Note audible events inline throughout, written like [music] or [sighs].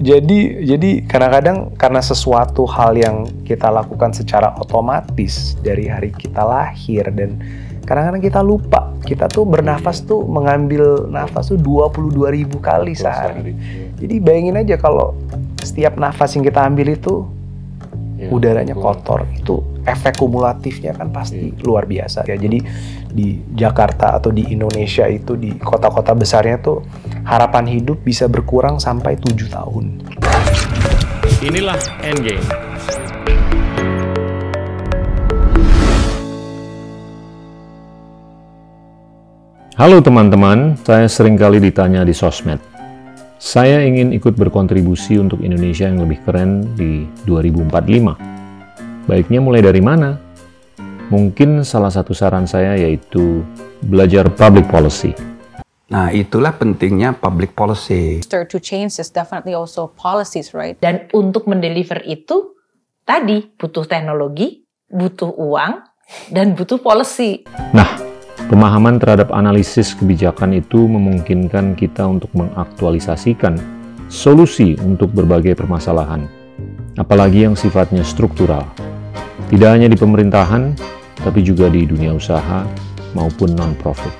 Jadi jadi kadang-kadang karena sesuatu hal yang kita lakukan secara otomatis dari hari kita lahir dan kadang-kadang kita lupa kita tuh bernafas tuh mengambil nafas tuh 22 ribu kali sehari. Jadi bayangin aja kalau setiap nafas yang kita ambil itu Ya, udaranya betul. kotor itu efek kumulatifnya kan pasti Iya. luar biasa ya jadi di Jakarta atau di Indonesia itu di kota-kota besarnya tuh harapan hidup bisa berkurang sampai tujuh tahun Inilah Endgame. Halo teman-teman, saya sering kali ditanya di sosmed. Saya ingin ikut berkontribusi untuk Indonesia yang lebih keren di 2045. Baiknya mulai dari mana? Mungkin salah satu saran saya yaitu belajar public policy. Nah, itulah pentingnya public policy. Start to change is definitely also policies, right? Dan untuk mendeliver itu tadi butuh teknologi, butuh uang, dan butuh policy. Nah, pemahaman terhadap analisis kebijakan itu memungkinkan kita untuk mengaktualisasikan solusi untuk berbagai permasalahan, apalagi yang sifatnya struktural. Tidak hanya di pemerintahan, tapi juga di dunia usaha maupun non-profit.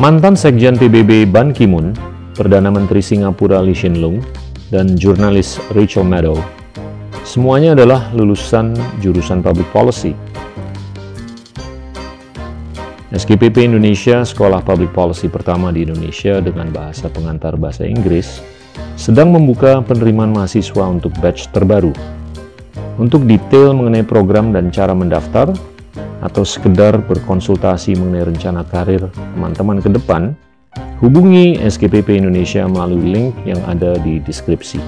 Mantan Sekjen PBB Ban Ki-moon, Perdana Menteri Singapura Lee Hsien Loong, dan jurnalis Rachel Maddow, semuanya adalah lulusan jurusan Public Policy SKPP Indonesia, sekolah public policy pertama di Indonesia dengan bahasa pengantar bahasa Inggris, sedang membuka penerimaan mahasiswa untuk batch terbaru. Untuk detail mengenai program dan cara mendaftar, atau sekedar berkonsultasi mengenai rencana karir teman-teman ke depan, hubungi SKPP Indonesia melalui link yang ada di deskripsi.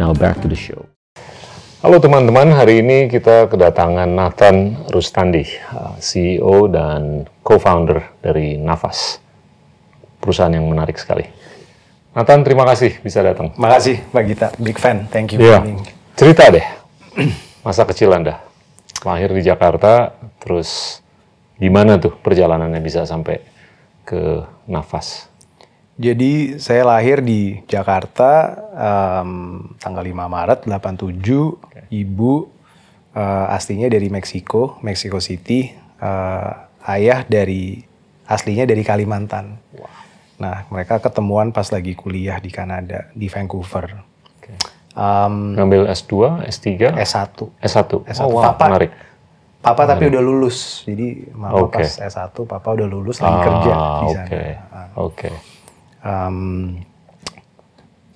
Now back to the show. Halo teman-teman, hari ini kita kedatangan Nathan Rustandi, uh, CEO dan co-founder dari Nafas, perusahaan yang menarik sekali. Nathan, terima kasih bisa datang. makasih Mbak Gita big fan thank you Iya, for being- cerita deh, masa kecil Anda, lahir di Jakarta, terus gimana tuh perjalanannya bisa sampai ke Nafas? Jadi saya lahir di Jakarta em, tanggal 5 Maret 87. Ibu eh, aslinya dari Meksiko, Mexico City. Eh, ayah dari aslinya dari Kalimantan. Nah mereka ketemuan pas lagi kuliah di Kanada di Vancouver. Em, Ngambil S2, S3, S1. S1. S1. Oh, wow, Papa- menarik. Papa tapi udah lulus. Jadi mama Oke. pas S1, papa udah lulus lagi kerja Ah, di oke, sana. oke. Em,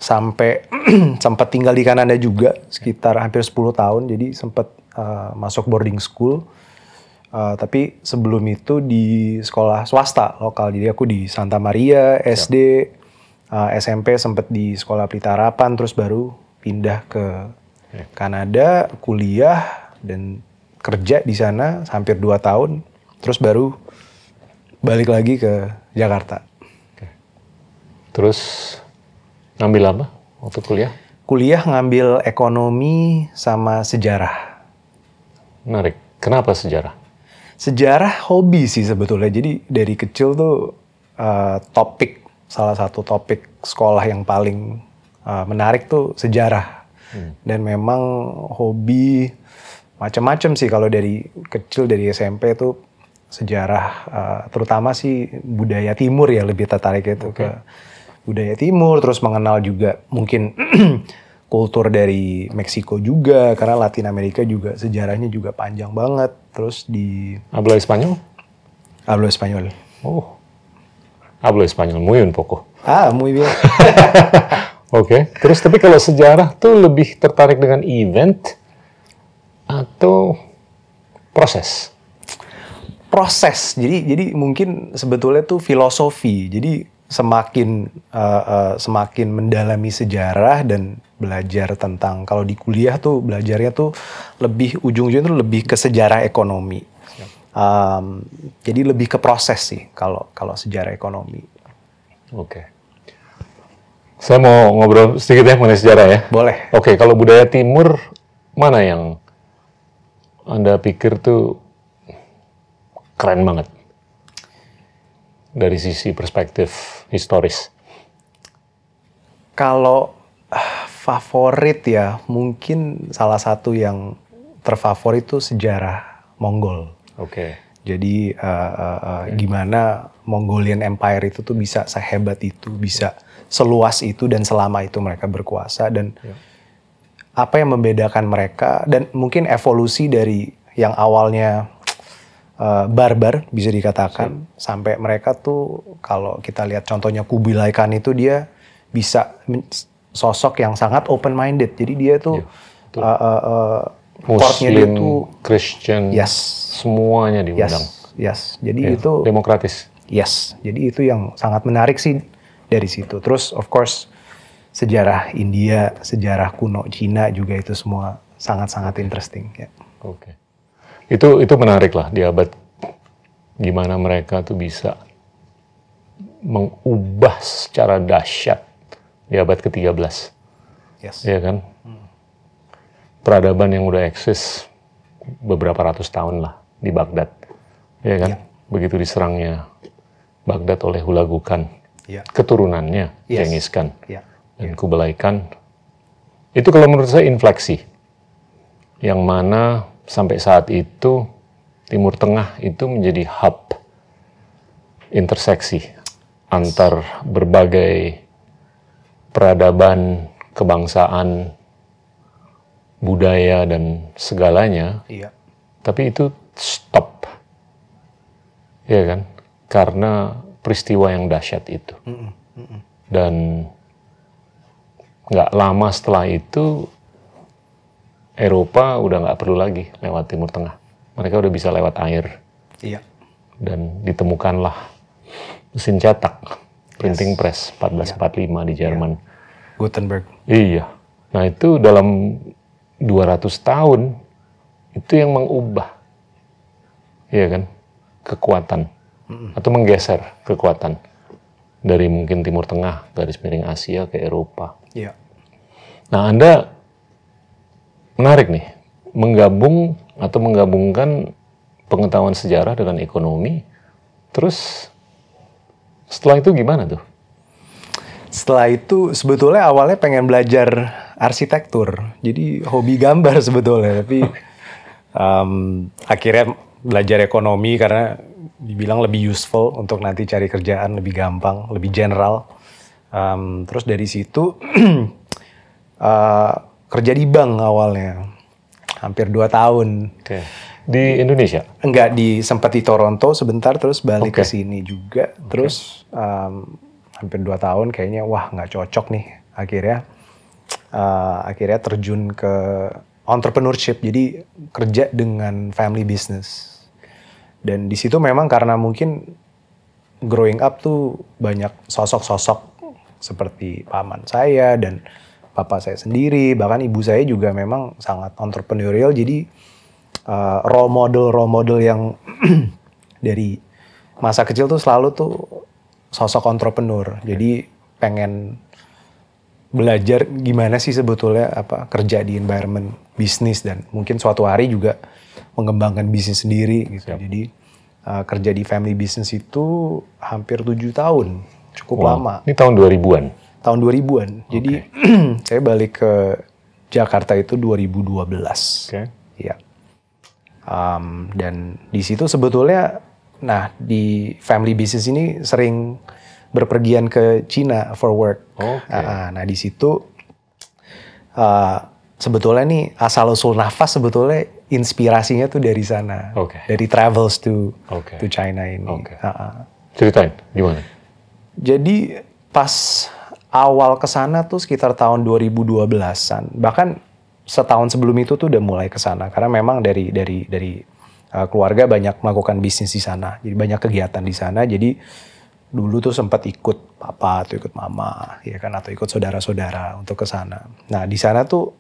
sampai [clears throat] sempat tinggal di Kanada juga sekitar hampir 10 tahun jadi sempat eh, masuk boarding school. Eh, tapi sebelum itu di sekolah swasta lokal jadi aku di Santa Maria SD eh, SMP sempat di sekolah Pelita Harapan terus baru pindah ke Kanada kuliah dan kerja di sana hampir 2 tahun. Terus baru balik lagi ke Jakarta Terus ngambil apa waktu kuliah? kuliah ngambil ekonomi sama sejarah. Menarik. Kenapa sejarah? Sejarah hobi sih sebetulnya. Jadi dari kecil tuh eh, topik salah satu topik sekolah yang paling eh, menarik tuh sejarah. Dan memang hobi macam-macam sih kalau dari kecil dari SMP tuh sejarah eh, terutama sih budaya timur ya lebih tertarik itu ke budaya timur terus mengenal juga mungkin [clears throat] kultur dari Meksiko juga karena Latin Amerika juga sejarahnya juga panjang banget terus di Habla Espanyol? hablo español Oh. Hablo Espanyol muy un poco. ah muy bien [laughs] Oke. Terus tapi kalau sejarah tuh lebih tertarik dengan event atau proses? proses jadi jadi mungkin sebetulnya tuh filosofi jadi semakin eh, eh, semakin mendalami sejarah dan belajar tentang kalau di kuliah tuh belajarnya tuh lebih ujung-ujungnya tuh lebih ke sejarah ekonomi Um, jadi lebih ke proses sih kalau kalau sejarah ekonomi Oke. Saya mau ngobrol sedikit ya mengenai sejarah ya. boleh Oke, kalau budaya timur mana yang Anda pikir tuh keren banget dari sisi perspektif historis? Kalau ah, favorit ya, mungkin salah satu yang terfavorit itu sejarah Mongol. Oke. Jadi uh, uh, uh, gimana Mongolian Empire itu tuh bisa sehebat itu, bisa seluas itu dan selama itu mereka berkuasa dan apa yang membedakan mereka dan mungkin evolusi dari yang awalnya uh, barbar bisa dikatakan sampai mereka tuh kalau kita lihat contohnya Kubilai Khan itu dia bisa sosok yang sangat open minded. Jadi dia tuh uh, uh, uh, courtnya dia Muslim, tuh Christian, Yes. semuanya diundang. yes, yes. Jadi Ya, itu demokratis. Yes, jadi itu yang sangat menarik sih dari situ. Terus of course sejarah India, sejarah kuno Cina juga itu semua sangat-sangat interesting. Ya. Oke. Itu itu menarik lah di abad gimana mereka tuh bisa mengubah secara dahsyat di abad ke-13. Yes. Iya kan? Peradaban yang udah eksis beberapa ratus tahun lah di Baghdad. Iya kan? Begitu diserangnya Baghdad oleh Hulagu Khan. Ya. Keturunannya Yes. Genghis Khan Ya. dan Kublai Khan. Itu kalau menurut saya infleksi. Yang mana sampai saat itu Timur Tengah itu menjadi hub interseksi antar berbagai peradaban, kebangsaan, budaya dan segalanya, Iya. tapi itu stop. Ya kan? Karena peristiwa yang dahsyat itu. Dan nggak lama setelah itu Eropa udah nggak perlu lagi lewat Timur Tengah. Mereka udah bisa lewat air Iya. dan ditemukanlah mesin cetak, printing press 1445 di Jerman. Gutenberg. Iya. Nah itu dalam 200 tahun itu yang mengubah, iya kan, kekuatan atau menggeser kekuatan dari mungkin Timur Tengah, garis miring Asia ke Eropa. Iya. Nah Anda menarik nih, menggabung atau menggabungkan pengetahuan sejarah dengan ekonomi, terus setelah itu gimana tuh? Setelah itu sebetulnya awalnya pengen belajar arsitektur. Jadi hobi gambar [laughs] sebetulnya, tapi em, akhirnya belajar ekonomi karena dibilang lebih useful untuk nanti cari kerjaan lebih gampang, lebih general. Em, terus dari situ [clears throat] eh, kerja di bank awalnya, hampir dua tahun. Oke. Di Indonesia? Enggak di sempat di Toronto sebentar terus balik Oke. ke sini juga terus um, hampir dua tahun kayaknya wah nggak cocok nih akhirnya uh, akhirnya terjun ke entrepreneurship jadi kerja dengan family business dan di situ memang karena mungkin growing up tuh banyak sosok-sosok seperti paman saya dan papa saya sendiri bahkan ibu saya juga memang sangat entrepreneurial. Jadi uh, role model role model yang [clears throat] dari masa kecil tuh selalu tuh sosok entrepreneur. Jadi pengen belajar gimana sih sebetulnya apa kerja di environment bisnis dan mungkin suatu hari juga mengembangkan bisnis sendiri gitu. Jadi uh, kerja di family business itu hampir tujuh tahun. Cukup Wow. lama. Ini tahun 2000-an? Tahun 2000-an jadi [clears throat] saya balik ke Jakarta itu 2012 Oke. Iya. Um, dan di situ sebetulnya, nah di family business ini sering berpergian ke Cina for work. Oke. Ah, nah di situ uh, sebetulnya nih asal usul nafas sebetulnya inspirasinya tuh dari sana, Oke. dari travels to Oke. to China ini. Oke. Ah, ah. Ceritain, gimana? Jadi pas awal ke sana tuh sekitar tahun 2012-an. Bahkan setahun sebelum itu tuh udah mulai ke sana karena memang dari dari dari uh, keluarga banyak melakukan bisnis di sana. Jadi banyak kegiatan di sana. Jadi dulu tuh sempat ikut papa atau ikut mama ya kan atau ikut saudara-saudara untuk ke sana. Nah, di sana tuh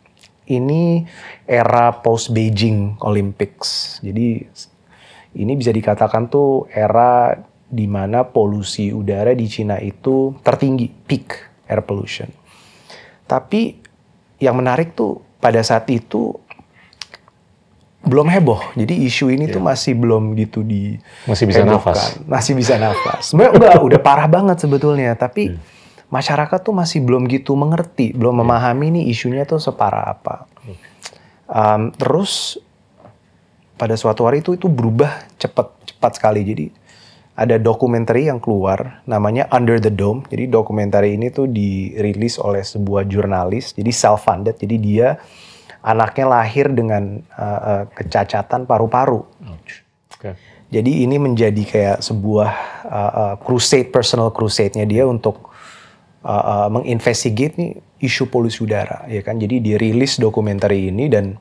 ini era post Beijing Olympics. Jadi ini bisa dikatakan tuh era di mana polusi udara di Cina itu tertinggi, peak air pollution. Tapi yang menarik tuh pada saat itu belum heboh. Jadi isu ini tuh masih belum gitu di Masih bisa hebohkan. nafas. Masih bisa [laughs] nafas. Sebenarnya udah udah parah banget sebetulnya, tapi masyarakat tuh masih belum gitu mengerti, belum memahami nih isunya tuh separah apa. Um, terus pada suatu hari itu itu berubah cepat cepat sekali. Jadi ada dokumenter yang keluar namanya Under the Dome. Jadi dokumenter ini tuh dirilis oleh sebuah jurnalis. Jadi self funded. Jadi dia anaknya lahir dengan uh, uh, kecacatan paru-paru. Oke. Jadi ini menjadi kayak sebuah uh, uh, crusade personal crusade-nya dia untuk uh, uh, menginvestigate nih isu polusi udara ya kan. Jadi dirilis dokumenter ini dan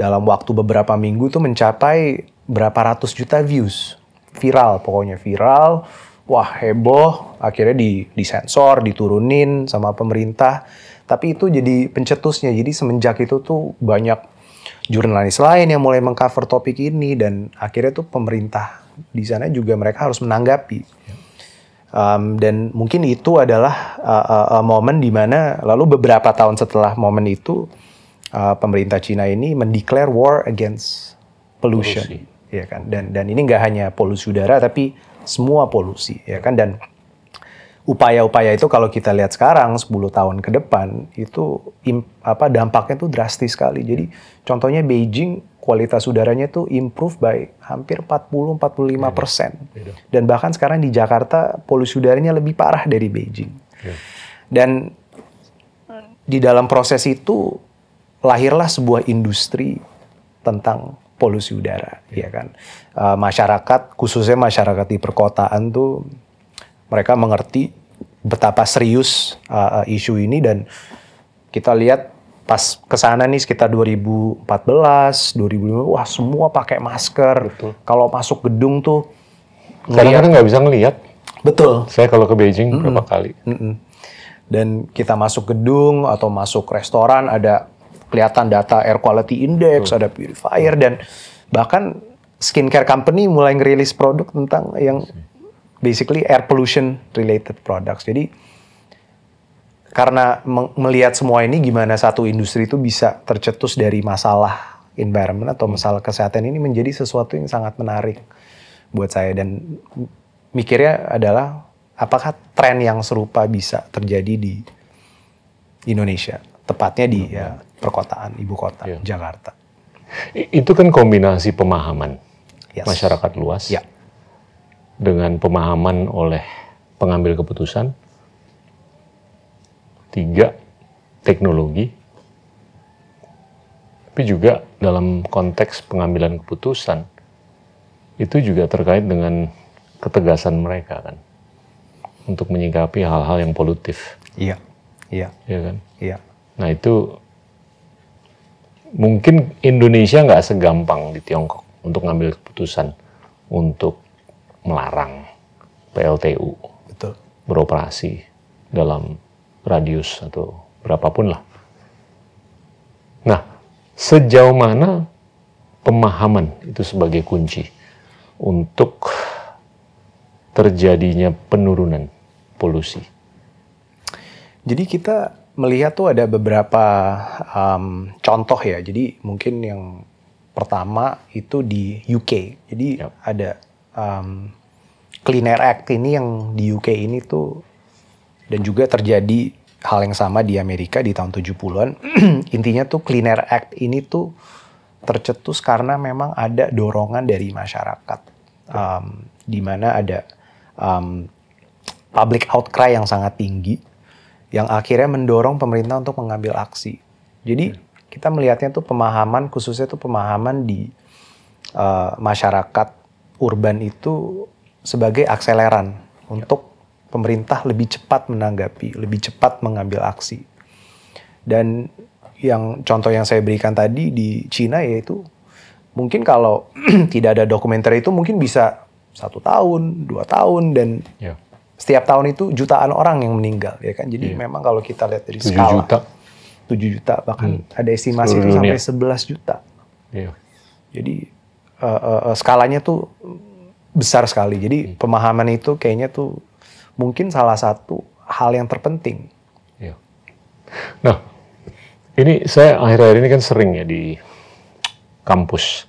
dalam waktu beberapa minggu tuh mencapai berapa ratus juta views. Viral pokoknya viral. Wah heboh, akhirnya di disensor, diturunin sama pemerintah. Tapi itu jadi pencetusnya. Jadi semenjak itu tuh banyak jurnalis lain yang mulai mengcover topik ini dan akhirnya tuh pemerintah di sana juga mereka harus menanggapi. Um, dan mungkin itu adalah uh, uh, momen di mana lalu beberapa tahun setelah momen itu uh, pemerintah Cina ini mendeklar war against pollution, Polusi. Ya kan? Dan dan ini nggak hanya polusi udara tapi semua polusi, ya kan? Dan upaya-upaya itu kalau kita lihat sekarang 10 tahun ke depan itu im- apa dampaknya tuh drastis sekali. Jadi contohnya Beijing kualitas udaranya tuh improve by hampir 40-45 persen. Dan bahkan sekarang di Jakarta polusi udaranya lebih parah dari Beijing. Dan di dalam proses itu lahirlah sebuah industri tentang polusi udara, ya kan. Eh, masyarakat khususnya masyarakat di perkotaan tuh mereka mengerti betapa serius uh, uh, isu ini dan kita lihat pas ke sana nih sekitar 2014, 2015, wah semua pakai masker. Kalau masuk gedung tuh Sekarang kan nggak bisa ngelihat. betul. Saya kalau ke Beijing berapa kali. Mm-mm. Dan kita masuk gedung atau masuk restoran ada kelihatan data air quality index, ada purifier dan bahkan skincare company mulai ngerilis produk tentang yang basically air pollution related products. Jadi karena melihat semua ini gimana satu industri itu bisa tercetus dari masalah environment atau masalah kesehatan ini menjadi sesuatu yang sangat menarik buat saya. Dan mikirnya adalah apakah tren yang serupa bisa terjadi di Indonesia, tepatnya di ya, perkotaan ibu kota Iya. Jakarta. Itu kan kombinasi pemahaman Yes. masyarakat luas Ya, dengan pemahaman oleh pengambil keputusan. Tiga, teknologi. Tapi juga dalam konteks pengambilan keputusan, itu juga terkait dengan ketegasan mereka kan. Untuk menyikapi hal-hal yang polutif, iya, iya, ya kan. iya. Nah itu mungkin Indonesia nggak segampang di Tiongkok untuk ngambil keputusan untuk melarang PLTU Betul. beroperasi dalam radius atau berapapun lah. Nah, sejauh mana pemahaman itu sebagai kunci untuk terjadinya penurunan polusi? Jadi kita melihat tuh ada beberapa um, contoh ya. Jadi mungkin yang pertama itu di UK. Jadi Yap. ada um, Clean Air Act ini yang di UK ini tuh dan juga terjadi hal yang sama di Amerika di tahun 70-an. [clears throat] Intinya tuh Clean Air Act ini tuh tercetus karena memang ada dorongan dari masyarakat. Um, di mana ada um, public outcry yang sangat tinggi yang akhirnya mendorong pemerintah untuk mengambil aksi. Jadi kita melihatnya tuh pemahaman khususnya tuh pemahaman di uh, masyarakat urban itu sebagai akseleran untuk pemerintah lebih cepat menanggapi, lebih cepat mengambil aksi. Dan yang contoh yang saya berikan tadi di Cina yaitu mungkin kalau [clears throat] tidak ada dokumenter itu mungkin bisa satu tahun, dua tahun dan Ya, setiap tahun itu jutaan orang yang meninggal ya kan. Jadi memang kalau kita lihat dari 7 skala juta. 7 juta bahkan ada estimasi Seluruh itu dunia. sampai 11 juta. Ya. Jadi eh, eh, skalanya tuh besar sekali. Jadi pemahaman itu kayaknya tuh mungkin salah satu hal yang terpenting. Ya. Nah, ini saya akhir-akhir ini kan sering ya di kampus.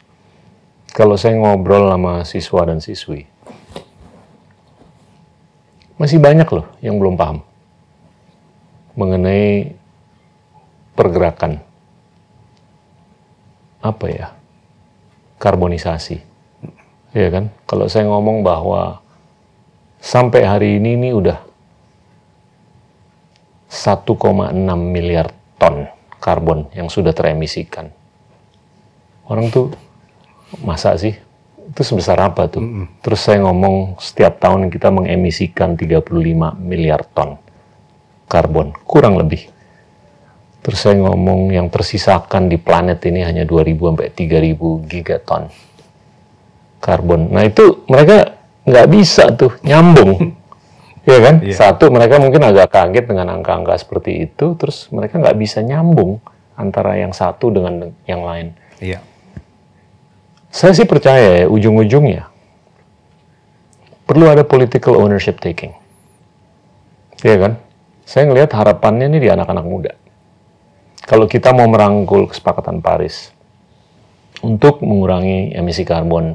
Kalau saya ngobrol sama siswa dan siswi, masih banyak loh yang belum paham mengenai pergerakan apa ya karbonisasi. Ya kan? Kalau saya ngomong bahwa sampai hari ini ini udah 1,6 miliar ton karbon yang sudah teremisikan. Orang tuh masa sih itu sebesar apa tuh? Terus saya ngomong setiap tahun kita mengemisikan 35 miliar ton karbon, kurang lebih. Terus saya ngomong yang tersisakan di planet ini hanya 2000 sampai 3000 gigaton karbon. Nah itu mereka nggak bisa tuh nyambung. [laughs] ya kan? Satu mereka mungkin agak kaget dengan angka-angka seperti itu, terus mereka nggak bisa nyambung antara yang satu dengan yang lain. Iya. Saya sih percaya ya, ujung-ujungnya perlu ada political ownership taking. Iya kan? Saya ngelihat harapannya ini di anak-anak muda. Kalau kita mau merangkul kesepakatan Paris untuk mengurangi emisi karbon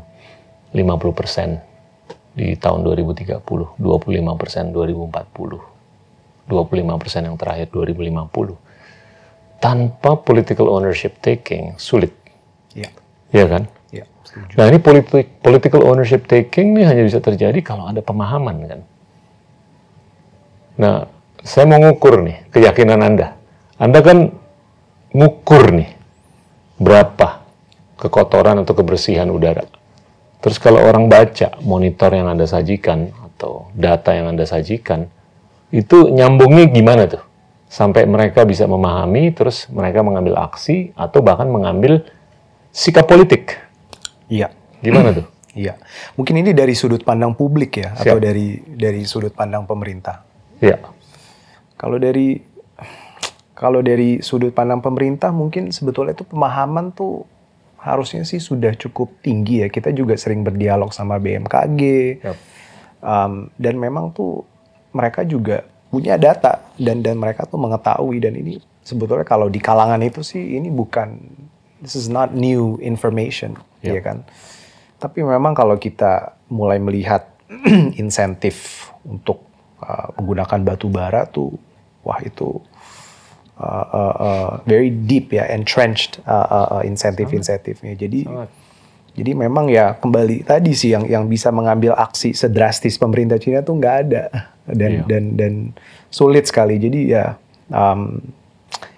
50% di tahun 2030, 25% 2040, 25% yang terakhir 2050. Tanpa political ownership taking sulit, Iya. iya kan? Setuju. Nah ini politik, political ownership taking ini hanya bisa terjadi kalau ada pemahaman kan. Nah, saya mau ngukur nih keyakinan Anda. Anda kan ngukur nih berapa kekotoran atau kebersihan udara. Terus kalau orang baca monitor yang Anda sajikan atau data yang Anda sajikan, itu nyambungnya gimana tuh? Sampai mereka bisa memahami, terus mereka mengambil aksi atau bahkan mengambil sikap politik. Iya. Gimana tuh? [clears throat] Iya. Mungkin ini dari sudut pandang publik ya, atau Siap. dari dari sudut pandang pemerintah. Ya, Kalau dari kalau dari sudut pandang pemerintah mungkin sebetulnya itu pemahaman tuh harusnya sih sudah cukup tinggi ya. Kita juga sering berdialog sama BMKG Yap. Um, dan memang tuh mereka juga punya data dan dan mereka tuh mengetahui dan ini sebetulnya kalau di kalangan itu sih ini bukan this is not new information. Ya kan. Tapi memang kalau kita mulai melihat [clears throat] insentif untuk uh, menggunakan batu bara tuh wah itu uh, uh, uh, very deep ya entrenched uh, uh, uh, insentif-insentifnya. Jadi jadi memang ya kembali tadi sih yang yang bisa mengambil aksi sedrastis pemerintah Cina tuh nggak ada [laughs] dan Iya. dan dan sulit sekali. Jadi ya um,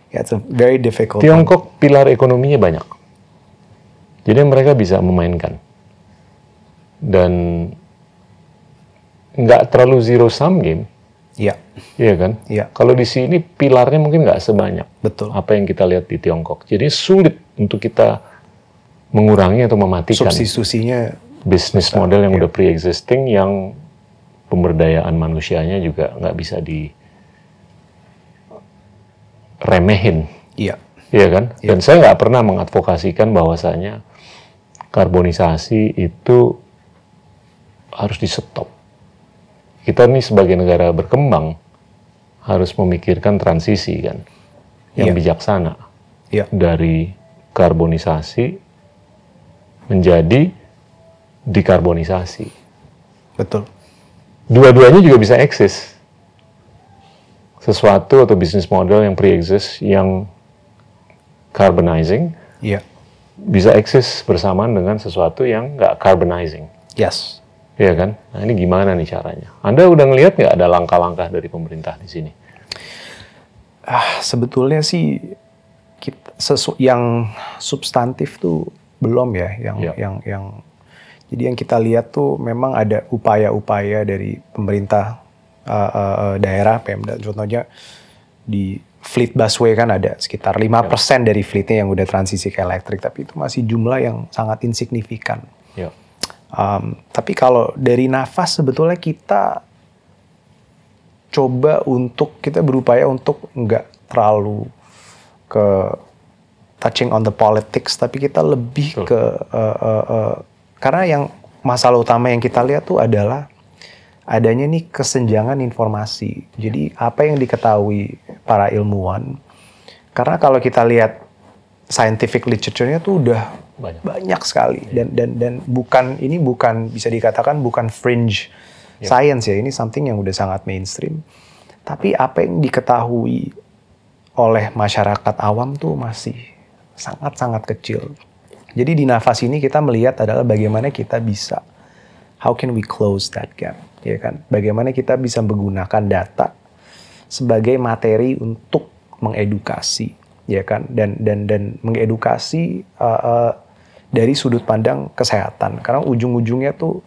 ya it's a very difficult. Tiongkok pilar ekonominya banyak. Jadi mereka bisa memainkan. Dan nggak terlalu zero sum game, Ya, iya kan? Iya. Kalau di sini pilarnya mungkin nggak sebanyak betul. apa yang kita lihat di Tiongkok. Jadi sulit untuk kita mengurangi atau mematikan Substitusinya bisnis model yang iya. udah pre-existing yang pemberdayaan manusianya juga nggak bisa di remehin. iya. Iya kan? Dan saya nggak pernah mengadvokasikan bahwasanya karbonisasi itu harus di stop. Kita nih sebagai negara berkembang harus memikirkan transisi kan, yang Iya. bijaksana Iya. dari karbonisasi menjadi dikarbonisasi. Betul. Dua-duanya juga bisa eksis. Sesuatu atau bisnis model yang pre-exist yang carbonizing Iya. Bisa eksis bersamaan dengan sesuatu yang nggak carbonizing. Yes. Iya kan? Nah ini gimana nih caranya? Anda udah ngelihat nggak ada langkah-langkah dari pemerintah di sini? Ah, sebetulnya sih kita sesu, yang substantif tuh belum ya yang Ya. yang yang jadi yang kita lihat tuh memang ada upaya-upaya dari pemerintah uh, uh, uh, daerah Pemda contohnya di fleet busway kan ada sekitar 5% dari fleetnya yang udah transisi ke elektrik tapi itu masih jumlah yang sangat insignifikan. Ya. Um, tapi kalau dari nafas sebetulnya kita coba untuk kita berupaya untuk nggak terlalu ke touching on the politics, tapi kita lebih Betul. ke uh, uh, uh, karena yang masalah utama yang kita lihat tuh adalah adanya nih kesenjangan informasi. Jadi apa yang diketahui para ilmuwan, karena kalau kita lihat scientific literature-nya tuh udah Banyak. banyak sekali. Dan dan dan bukan ini bukan bisa dikatakan bukan fringe science ya. Ini something yang udah sangat mainstream. Tapi apa yang diketahui oleh masyarakat awam tuh masih sangat-sangat kecil. Jadi di nafas ini kita melihat adalah bagaimana kita bisa how can we close that gap, ya kan? Bagaimana kita bisa menggunakan data sebagai materi untuk mengedukasi, ya kan? Dan dan dan mengedukasi uh, uh, dari sudut pandang kesehatan, karena ujung-ujungnya tuh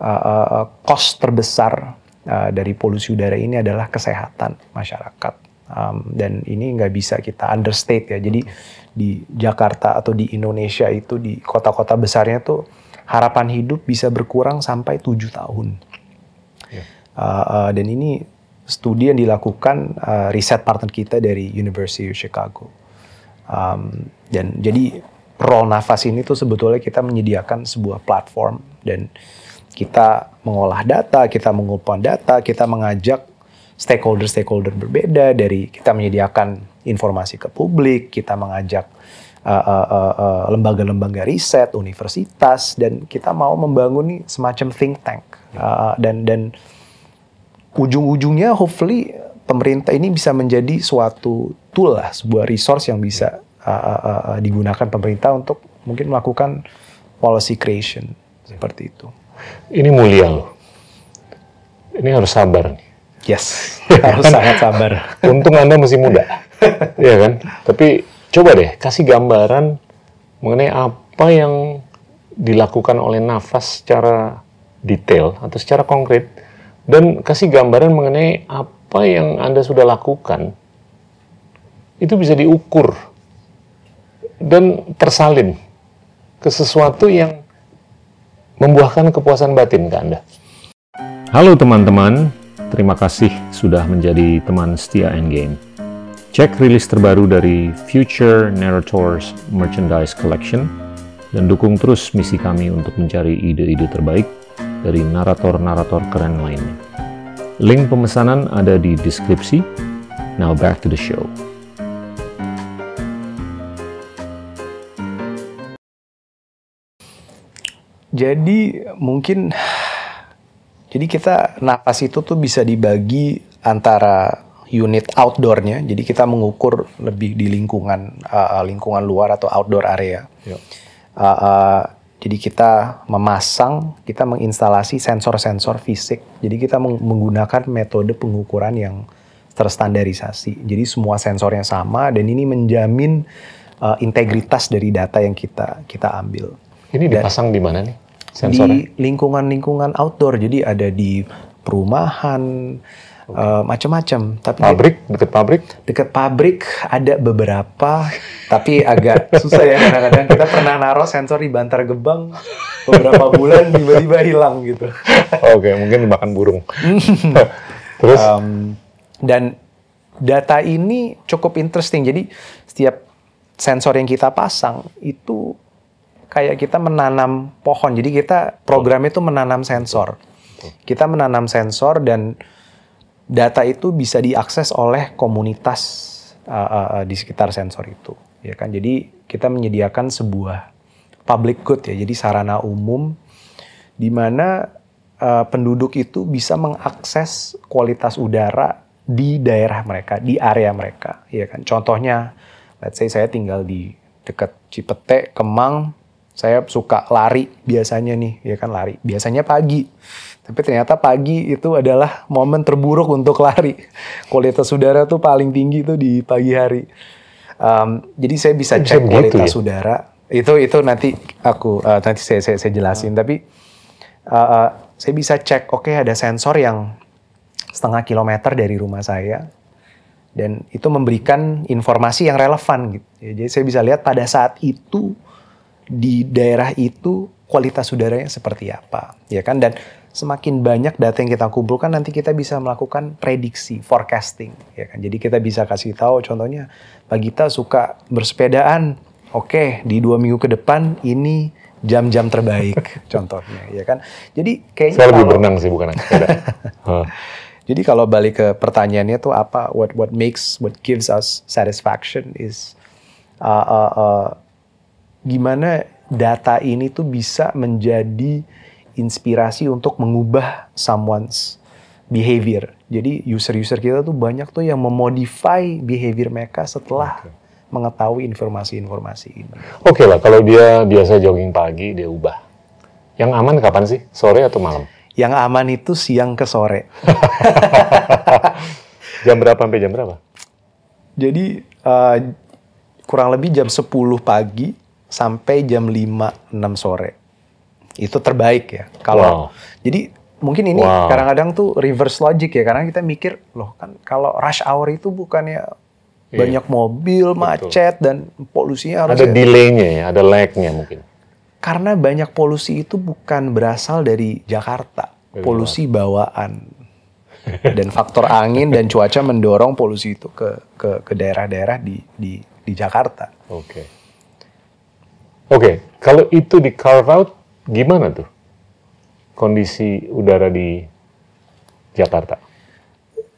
uh, uh, cost terbesar uh, dari polusi udara ini adalah kesehatan masyarakat. Um, dan ini nggak bisa kita understate ya. Jadi di Jakarta atau di Indonesia itu di kota-kota besarnya tuh harapan hidup bisa berkurang sampai tujuh tahun. Uh, uh, dan ini studi yang dilakukan uh, riset partner kita dari University of Chicago. Um, dan jadi role nafas ini tuh sebetulnya kita menyediakan sebuah platform dan kita mengolah data, kita mengumpulkan data, kita mengajak stakeholder-stakeholder berbeda dari kita menyediakan informasi ke publik, kita mengajak uh, uh, uh, uh, lembaga-lembaga riset, universitas, dan kita mau membangun nih semacam think tank uh, dan dan ujung-ujungnya hopefully pemerintah ini bisa menjadi suatu tool lah, sebuah resource yang bisa uh, uh, uh, digunakan pemerintah untuk mungkin melakukan policy creation seperti itu. Ini mulia loh. Ini harus sabar nih. Yes, [laughs] harus sangat sabar. Untung Anda masih muda. Iya [laughs] kan? Tapi coba deh kasih gambaran mengenai apa yang dilakukan oleh nafas secara detail atau secara konkret dan kasih gambaran mengenai apa yang Anda sudah lakukan itu bisa diukur dan tersalin ke sesuatu yang membuahkan kepuasan batin ke Anda. Halo teman-teman, Terima kasih sudah menjadi teman setia Endgame. Cek rilis terbaru dari Future Narrators Merchandise Collection dan dukung terus misi kami untuk mencari ide-ide terbaik dari narator-narator keren lainnya. Link pemesanan ada di deskripsi. Now back to the show. Jadi mungkin jadi kita napas itu tuh bisa dibagi antara unit outdoornya. Jadi kita mengukur lebih di lingkungan uh, lingkungan luar atau outdoor area. Uh, uh, jadi kita memasang, kita menginstalasi sensor-sensor fisik. Jadi kita meng menggunakan metode pengukuran yang terstandarisasi. Jadi semua sensornya sama dan ini menjamin uh, integritas dari data yang kita kita ambil. Ini dipasang dan, di mana nih? sensornya? Di lingkungan-lingkungan outdoor. Jadi ada di perumahan, okay. uh, macam-macam. Tapi pabrik, dekat pabrik? Dekat pabrik ada beberapa, [laughs] tapi agak susah ya kadang-kadang. Kita pernah naruh sensor di Bantar Gebang beberapa bulan tiba-tiba hilang gitu. Oke, okay, mungkin dimakan burung. [laughs] Terus? Um, dan data ini cukup interesting. Jadi setiap sensor yang kita pasang itu kayak kita menanam pohon. Jadi kita program itu menanam sensor. Kita menanam sensor dan data itu bisa diakses oleh komunitas uh, uh, di sekitar sensor itu. Ya kan. Jadi kita menyediakan sebuah public good ya. Jadi sarana umum di mana uh, penduduk itu bisa mengakses kualitas udara di daerah mereka, di area mereka, ya kan. Contohnya, let's say saya tinggal di dekat Cipete, Kemang, saya suka lari biasanya nih, ya kan lari. Biasanya pagi. Tapi ternyata pagi itu adalah momen terburuk untuk lari. Kualitas udara tuh paling tinggi tuh di pagi hari. Um, jadi saya bisa cek gitu kualitas ya? udara. Itu itu nanti aku uh, nanti saya saya, saya jelasin. Hmm. Tapi uh, uh, saya bisa cek. Oke okay, ada sensor yang setengah kilometer dari rumah saya dan itu memberikan informasi yang relevan gitu. Ya, jadi saya bisa lihat pada saat itu di daerah itu kualitas udaranya seperti apa, ya kan? Dan semakin banyak data yang kita kumpulkan nanti kita bisa melakukan prediksi, forecasting, ya kan? Jadi kita bisa kasih tahu contohnya Pak Gita suka bersepedaan, oke okay, di dua minggu ke depan ini jam-jam terbaik [laughs] contohnya, ya kan? Jadi kayaknya saya lebih berenang sih bukan [laughs] Jadi kalau balik ke pertanyaannya tuh apa what what makes what gives us satisfaction is uh, uh, uh, gimana data ini tuh bisa menjadi inspirasi untuk mengubah someone's behavior. Jadi user-user kita tuh banyak tuh yang memodify behavior mereka setelah mengetahui informasi-informasi ini. Oke lah, kalau dia biasa jogging pagi, dia ubah. Yang aman kapan sih? Sore atau malam? Yang aman itu siang ke sore. [laughs] Jam berapa sampai jam berapa? Jadi eh, kurang lebih jam 10 pagi sampai jam 5 6 sore. Itu terbaik ya. Kalau Wow. jadi mungkin ini Wow. kadang-kadang tuh reverse logic ya karena kita mikir loh kan kalau rush hour itu bukannya Iya. banyak mobil, macet dan polusinya harus Ada delaynya ya, ada lagnya mungkin. karena banyak polusi itu bukan berasal dari Jakarta, Dari polusi bawaan. Dan faktor angin dan cuaca mendorong polusi itu ke ke ke daerah-daerah di di di Jakarta. Oke. Oke, kalau itu di carve out, gimana tuh kondisi udara di Jakarta?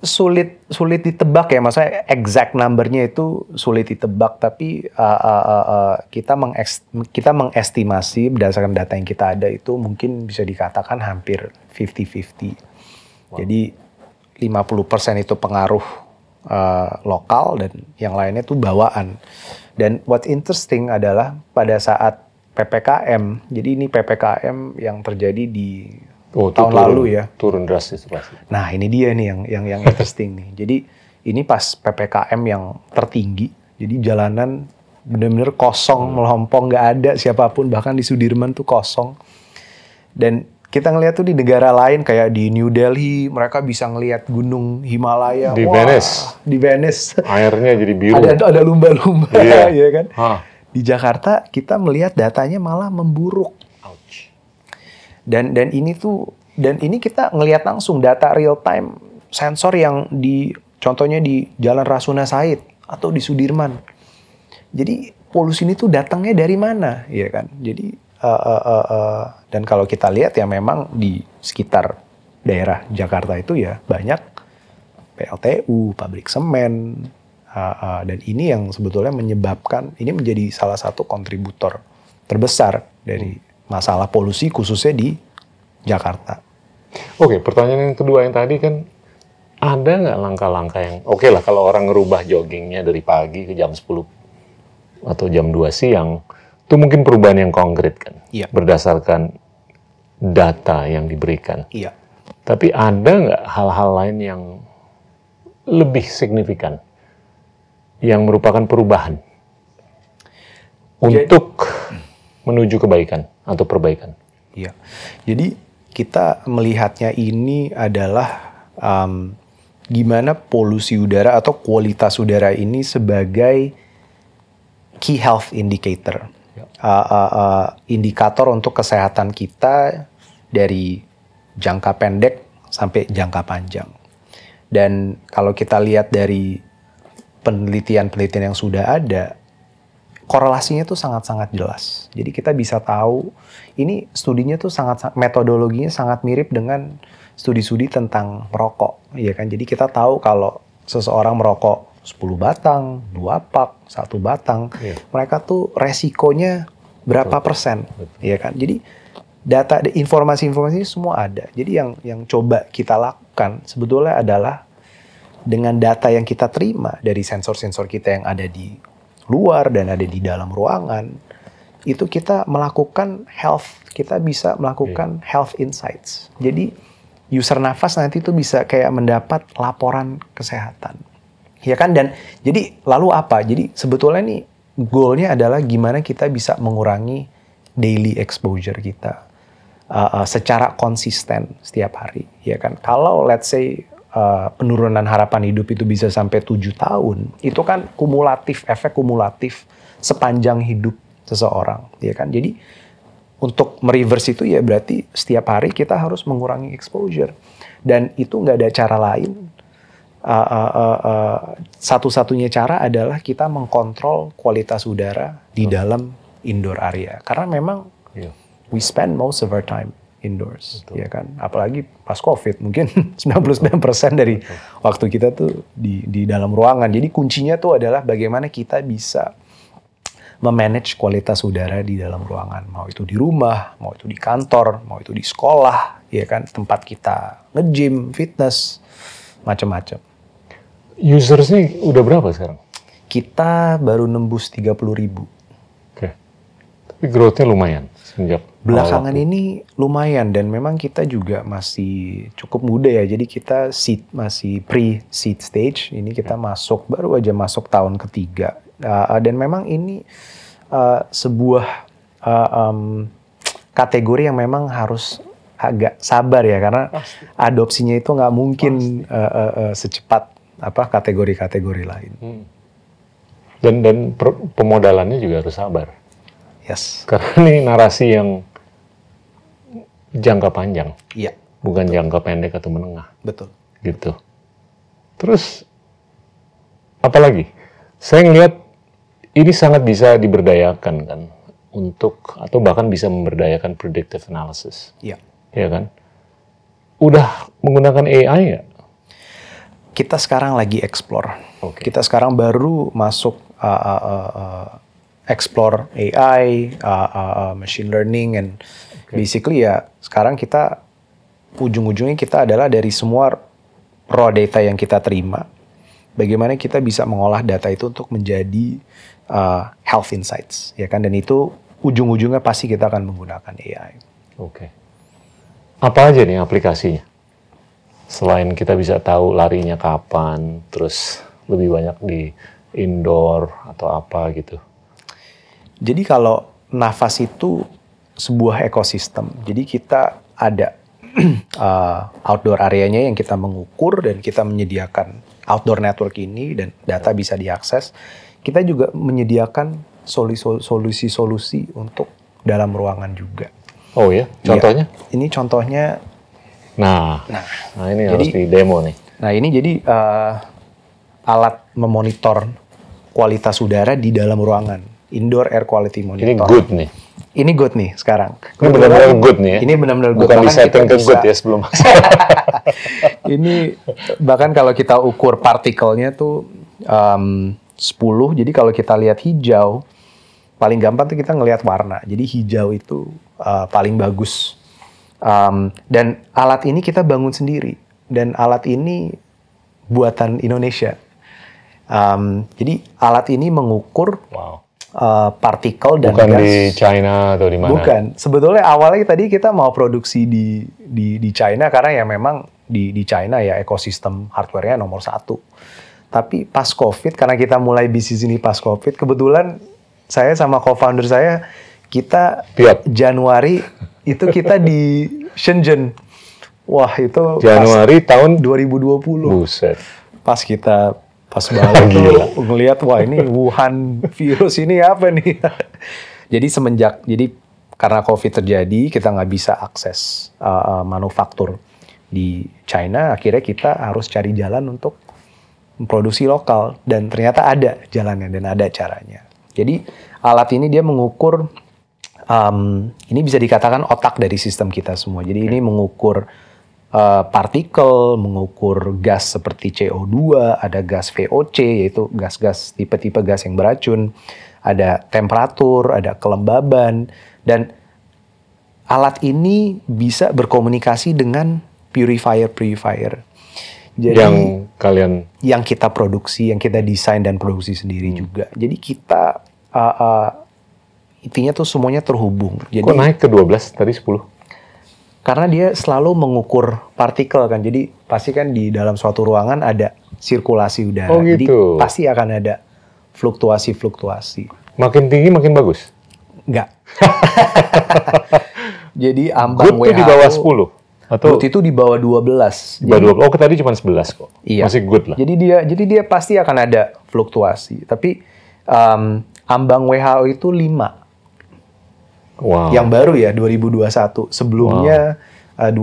Sulit sulit ditebak ya, maksudnya exact numbernya itu sulit ditebak. Tapi uh, uh, uh, uh, kita mengeks- kita mengestimasi berdasarkan data yang kita ada itu mungkin bisa dikatakan hampir 50-50. Jadi 50% itu pengaruh uh, lokal dan yang lainnya itu bawaan. Dan what's interesting adalah pada saat PPKM, jadi ini PPKM yang terjadi di Oh, tahun turun- lalu ya. Turun drastis pasti. Nah ini dia nih yang yang yang interesting nih. Jadi ini pas ppkm yang tertinggi, jadi jalanan bener-bener kosong, melompong, nggak ada siapa pun, bahkan di Sudirman tuh kosong. Dan kita ngeliat tuh di negara lain kayak di New Delhi, mereka bisa ngelihat gunung Himalaya. Di Wah, Venice. Di Venice. Airnya jadi biru. ada ada lumba-lumba, Iya. [laughs] ya kan? Hah. Di Jakarta kita melihat datanya malah memburuk Ouch. dan dan ini tuh dan ini kita ngelihat langsung data real time sensor yang di contohnya di Jalan Rasuna Said atau di Sudirman. Jadi polusi ini tuh datangnya dari mana, ya kan? Jadi uh, uh, uh, uh, dan kalau kita lihat ya memang di sekitar daerah Jakarta itu ya banyak PLTU, pabrik semen, uh, uh, dan ini yang sebetulnya menyebabkan ini menjadi salah satu kontributor terbesar dari masalah polusi khususnya di Jakarta. Oke, pertanyaan yang kedua yang tadi kan ada nggak langkah-langkah yang oke lah kalau orang ngerubah joggingnya dari pagi ke jam 10 atau jam 2 siang itu mungkin perubahan yang konkret kan Iya. berdasarkan data yang diberikan. Iya. Tapi ada nggak hal-hal lain yang lebih signifikan yang merupakan perubahan untuk menuju kebaikan atau perbaikan? Iya. Jadi kita melihatnya ini adalah um, gimana polusi udara atau kualitas udara ini sebagai key health indicator, Uh, uh, uh, indikator untuk kesehatan kita dari jangka pendek sampai jangka panjang. Dan kalau kita lihat dari penelitian-penelitian yang sudah ada, korelasinya tuh sangat-sangat jelas. Jadi kita bisa tahu ini studinya tuh sangat metodologinya sangat mirip dengan studi-studi tentang merokok, ya kan? Jadi kita tahu kalau seseorang merokok 10 batang, dua pak, satu batang, Iya. mereka tuh resikonya berapa persen, ya kan? Jadi data informasi-informasi semua ada. Jadi yang yang coba kita lakukan sebetulnya adalah dengan data yang kita terima dari sensor-sensor kita yang ada di luar dan ada di dalam ruangan, itu kita melakukan health, kita bisa melakukan health insights. Jadi user nafas nanti itu bisa kayak mendapat laporan kesehatan. Ya kan dan jadi lalu apa? Jadi sebetulnya nih goalnya adalah gimana kita bisa mengurangi daily exposure kita uh, uh, secara konsisten setiap hari, ya kan? Kalau let's say uh, penurunan harapan hidup itu bisa sampai tujuh tahun, itu kan kumulatif, efek kumulatif sepanjang hidup seseorang, ya kan? Jadi untuk mereverse itu ya berarti setiap hari kita harus mengurangi exposure dan itu nggak ada cara lain. Uh, uh, uh, uh, satu-satunya cara adalah kita mengkontrol kualitas udara di dalam indoor area karena memang Iya. we spend most of our time indoors, ya kan? Apalagi pas COVID, mungkin [laughs] 99% dari waktu kita tuh di di dalam ruangan. Jadi kuncinya tuh adalah bagaimana kita bisa memanage kualitas udara di dalam ruangan. Mau itu di rumah, mau itu di kantor, mau itu di sekolah, ya kan tempat kita nge-gym, fitness, macam-macam. Usersnya udah berapa sekarang? Kita baru nembus 30 ribu. Oke. Tapi growth-nya lumayan sejak Belakangan ini lumayan dan memang kita juga masih cukup muda ya. Jadi kita seed masih pre-seed stage. Ini kita masuk baru aja masuk tahun ketiga. Uh, dan memang ini uh, sebuah uh, um, kategori yang memang harus agak sabar ya karena adopsinya itu nggak mungkin uh, uh, uh, secepat apa kategori-kategori lain. Hmm. Dan dan pemodalannya juga harus sabar. Yes. Karena ini narasi yang jangka panjang, Iya, bukan jangka pendek atau menengah, betul. gitu. Terus apalagi? Saya ngelihat ini sangat bisa diberdayakan kan untuk atau bahkan bisa memberdayakan predictive analysis, Iya. ya kan? Udah menggunakan AI ya? Kita sekarang lagi explore. Oke. Kita sekarang baru masuk uh, uh, uh, uh, explore AI, uh, uh, uh, machine learning, and basically ya sekarang kita ujung-ujungnya kita adalah dari semua raw data yang kita terima, bagaimana kita bisa mengolah data itu untuk menjadi uh, health insights, ya kan? Dan itu ujung-ujungnya pasti kita akan menggunakan AI. Oke. Apa aja nih aplikasinya? Selain kita bisa tahu larinya kapan, terus lebih banyak di indoor atau apa gitu. Jadi kalau nafas itu sebuah ekosistem. Jadi kita ada uh, [clears throat] outdoor areanya yang kita mengukur dan kita menyediakan outdoor network ini dan data bisa diakses. Kita juga menyediakan solu- solusi-solusi untuk dalam ruangan juga. Oh ya, contohnya? Iya. Ini contohnya. Nah, Nah, nah ini jadi- harus di demo nih. nah ini jadi uh, alat memonitor kualitas udara di dalam ruangan. Indoor air quality monitor. Ini good nih. Ini good nih sekarang. Ini benar-benar good nih ya. Ini benar-benar good. Bukan di Bahkan setting kita ke good ya sebelum [laughs] ini bahkan kalau kita ukur partikelnya tuh um, 10. Jadi kalau kita lihat hijau, paling gampang tuh kita ngelihat warna. Jadi hijau itu uh, paling bagus. Um, dan alat ini kita bangun sendiri. Dan alat ini buatan Indonesia. Um, jadi alat ini mengukur Wow. Uh, partikel dan Bukan gas. di China atau di mana? Bukan. Sebetulnya awalnya tadi kita mau produksi di di di China karena ya memang di di China ya ekosistem hardware-nya nomor satu. Tapi pas COVID karena kita mulai bisnis ini pas COVID, kebetulan saya sama co-founder saya kita. Januari itu kita di Shenzhen. Wah itu pas Januari tahun 2020 buset. pas kita pas Gila. tuh ngelihat wah ini Wuhan virus ini apa nih? [laughs] Jadi semenjak jadi karena covid terjadi kita nggak bisa akses uh, uh, manufaktur di China. Akhirnya kita harus cari jalan untuk memproduksi lokal. Dan ternyata ada jalannya dan ada caranya. Jadi alat ini dia mengukur um, ini bisa dikatakan otak dari sistem kita semua. Jadi ini mengukur uh, partikel, mengukur gas seperti CO2, ada gas VOC yaitu gas-gas tipe-tipe gas yang beracun, ada temperatur, ada kelembaban dan alat ini bisa berkomunikasi dengan purifier-purifier. Jadi yang kalian yang kita produksi, yang kita desain dan produksi sendiri juga. Jadi kita uh, uh, intinya tuh semuanya terhubung. Jadi kok naik ke 12 tadi 10? Karena dia selalu mengukur partikel kan. Jadi pasti kan di dalam suatu ruangan ada sirkulasi udara. Oh, Jadi gitu. pasti akan ada fluktuasi-fluktuasi. Makin tinggi makin bagus. Enggak. [laughs] Jadi ambang Good tuh di WHO bawah 10 atau Good itu di bawah 12. di bawah 12. Oh, tadi cuma 11 kok. Iya. Masih good lah. Jadi dia jadi dia pasti akan ada fluktuasi. Tapi um, ambang WHO itu 5. Wow. Yang baru ya 2021. Sebelumnya uh, 12.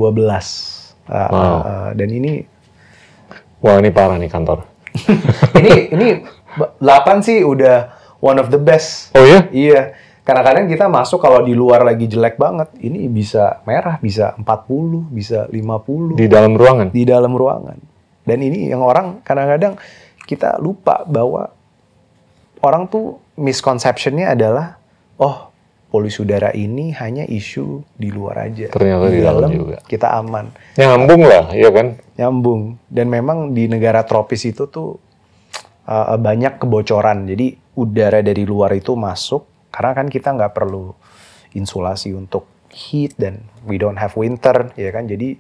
Uh, Wow. uh, dan ini Wah, ini parah nih kantor. [laughs] ini ini 8 sih udah one of the best. Oh ya? Iya. Kadang-kadang kita masuk kalau di luar lagi jelek banget, ini bisa merah, bisa 40, bisa 50 Di dalam ruangan. di dalam ruangan. Dan ini yang orang kadang-kadang kita lupa bahwa orang tuh misconceptionnya adalah oh polusi udara ini hanya isu di luar aja. Ternyata di dalam juga. kita aman, Nyambung lah, ya kan? nyambung. Dan memang di negara tropis itu tuh uh, banyak kebocoran. Jadi udara dari luar itu masuk karena kan kita nggak perlu insulasi untuk heat dan we don't have winter, ya kan? Jadi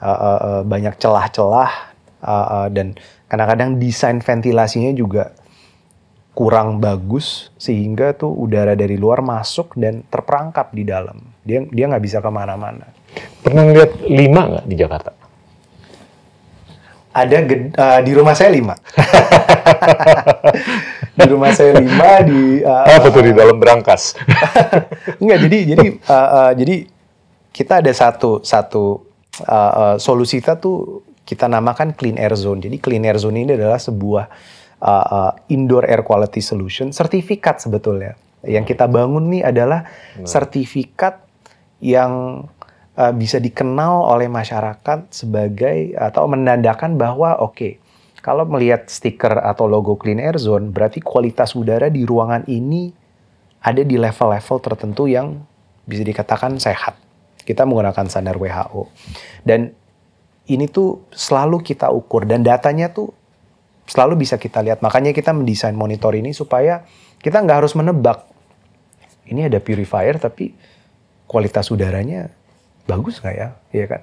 uh, uh, uh, banyak celah-celah uh, uh, dan kadang-kadang desain ventilasinya juga kurang bagus sehingga tuh udara dari luar masuk dan terperangkap di dalam. Dia dia nggak bisa ke mana-mana. Pernah ngeliat lima nggak di Jakarta? Ada uh, [laughs] di rumah saya lima. di rumah saya lima di uh, Apa tuh di dalam berangkas? [laughs] enggak jadi jadi uh, uh, jadi kita ada satu satu uh, uh, solusi kita tuh kita namakan clean air zone. Jadi clean air zone ini adalah sebuah uh, uh, indoor air quality solution sertifikat sebetulnya. Yang kita bangun nih adalah sertifikat yang uh, bisa dikenal oleh masyarakat sebagai atau menandakan bahwa oke kalau melihat stiker atau logo clean air zone berarti kualitas udara di ruangan ini ada di level-level tertentu yang bisa dikatakan sehat. Kita menggunakan standar WHO. Dan ini tuh selalu kita ukur dan datanya tuh selalu bisa kita lihat. Makanya kita mendesain monitor ini supaya kita nggak harus menebak. Ini ada purifier tapi kualitas udaranya bagus nggak ya? Iya kan?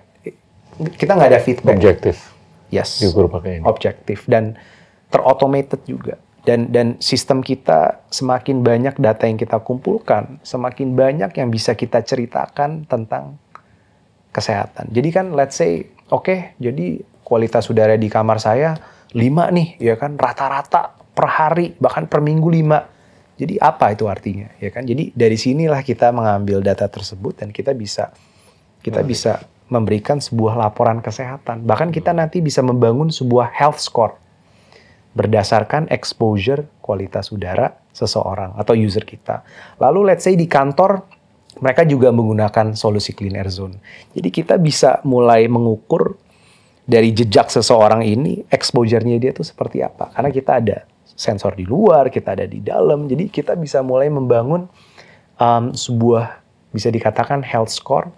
Kita nggak ada feedback. Objektif. Yes Diukur pakai ini. objektif dan terautomated juga. Dan dan sistem kita semakin banyak data yang kita kumpulkan, semakin banyak yang bisa kita ceritakan tentang kesehatan. Jadi kan let's say oke, jadi kualitas udara di kamar saya 5 nih, ya kan rata-rata per hari bahkan per minggu 5. Jadi apa itu artinya, ya kan? Jadi dari sinilah kita mengambil data tersebut dan kita bisa kita bisa memberikan sebuah laporan kesehatan. Bahkan kita nanti bisa membangun sebuah health score berdasarkan exposure kualitas udara seseorang atau user kita. Lalu let's say di kantor mereka juga menggunakan solusi clean air zone. Jadi kita bisa mulai mengukur dari jejak seseorang ini exposure-nya dia tuh seperti apa. Karena kita ada sensor di luar, kita ada di dalam. Jadi kita bisa mulai membangun um, sebuah bisa dikatakan health score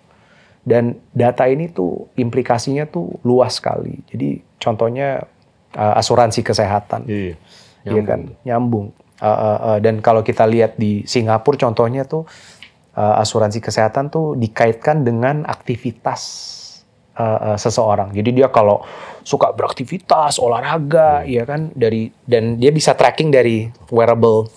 dan data ini tuh implikasinya tuh luas sekali. Jadi contohnya uh, asuransi kesehatan, Iya. Iya kan nyambung. Uh, uh, uh, dan kalau kita lihat di Singapura contohnya tuh uh, asuransi kesehatan tuh dikaitkan dengan aktivitas uh, uh, seseorang. Jadi dia kalau suka beraktivitas, olahraga, ya kan dari dan dia bisa tracking dari wearable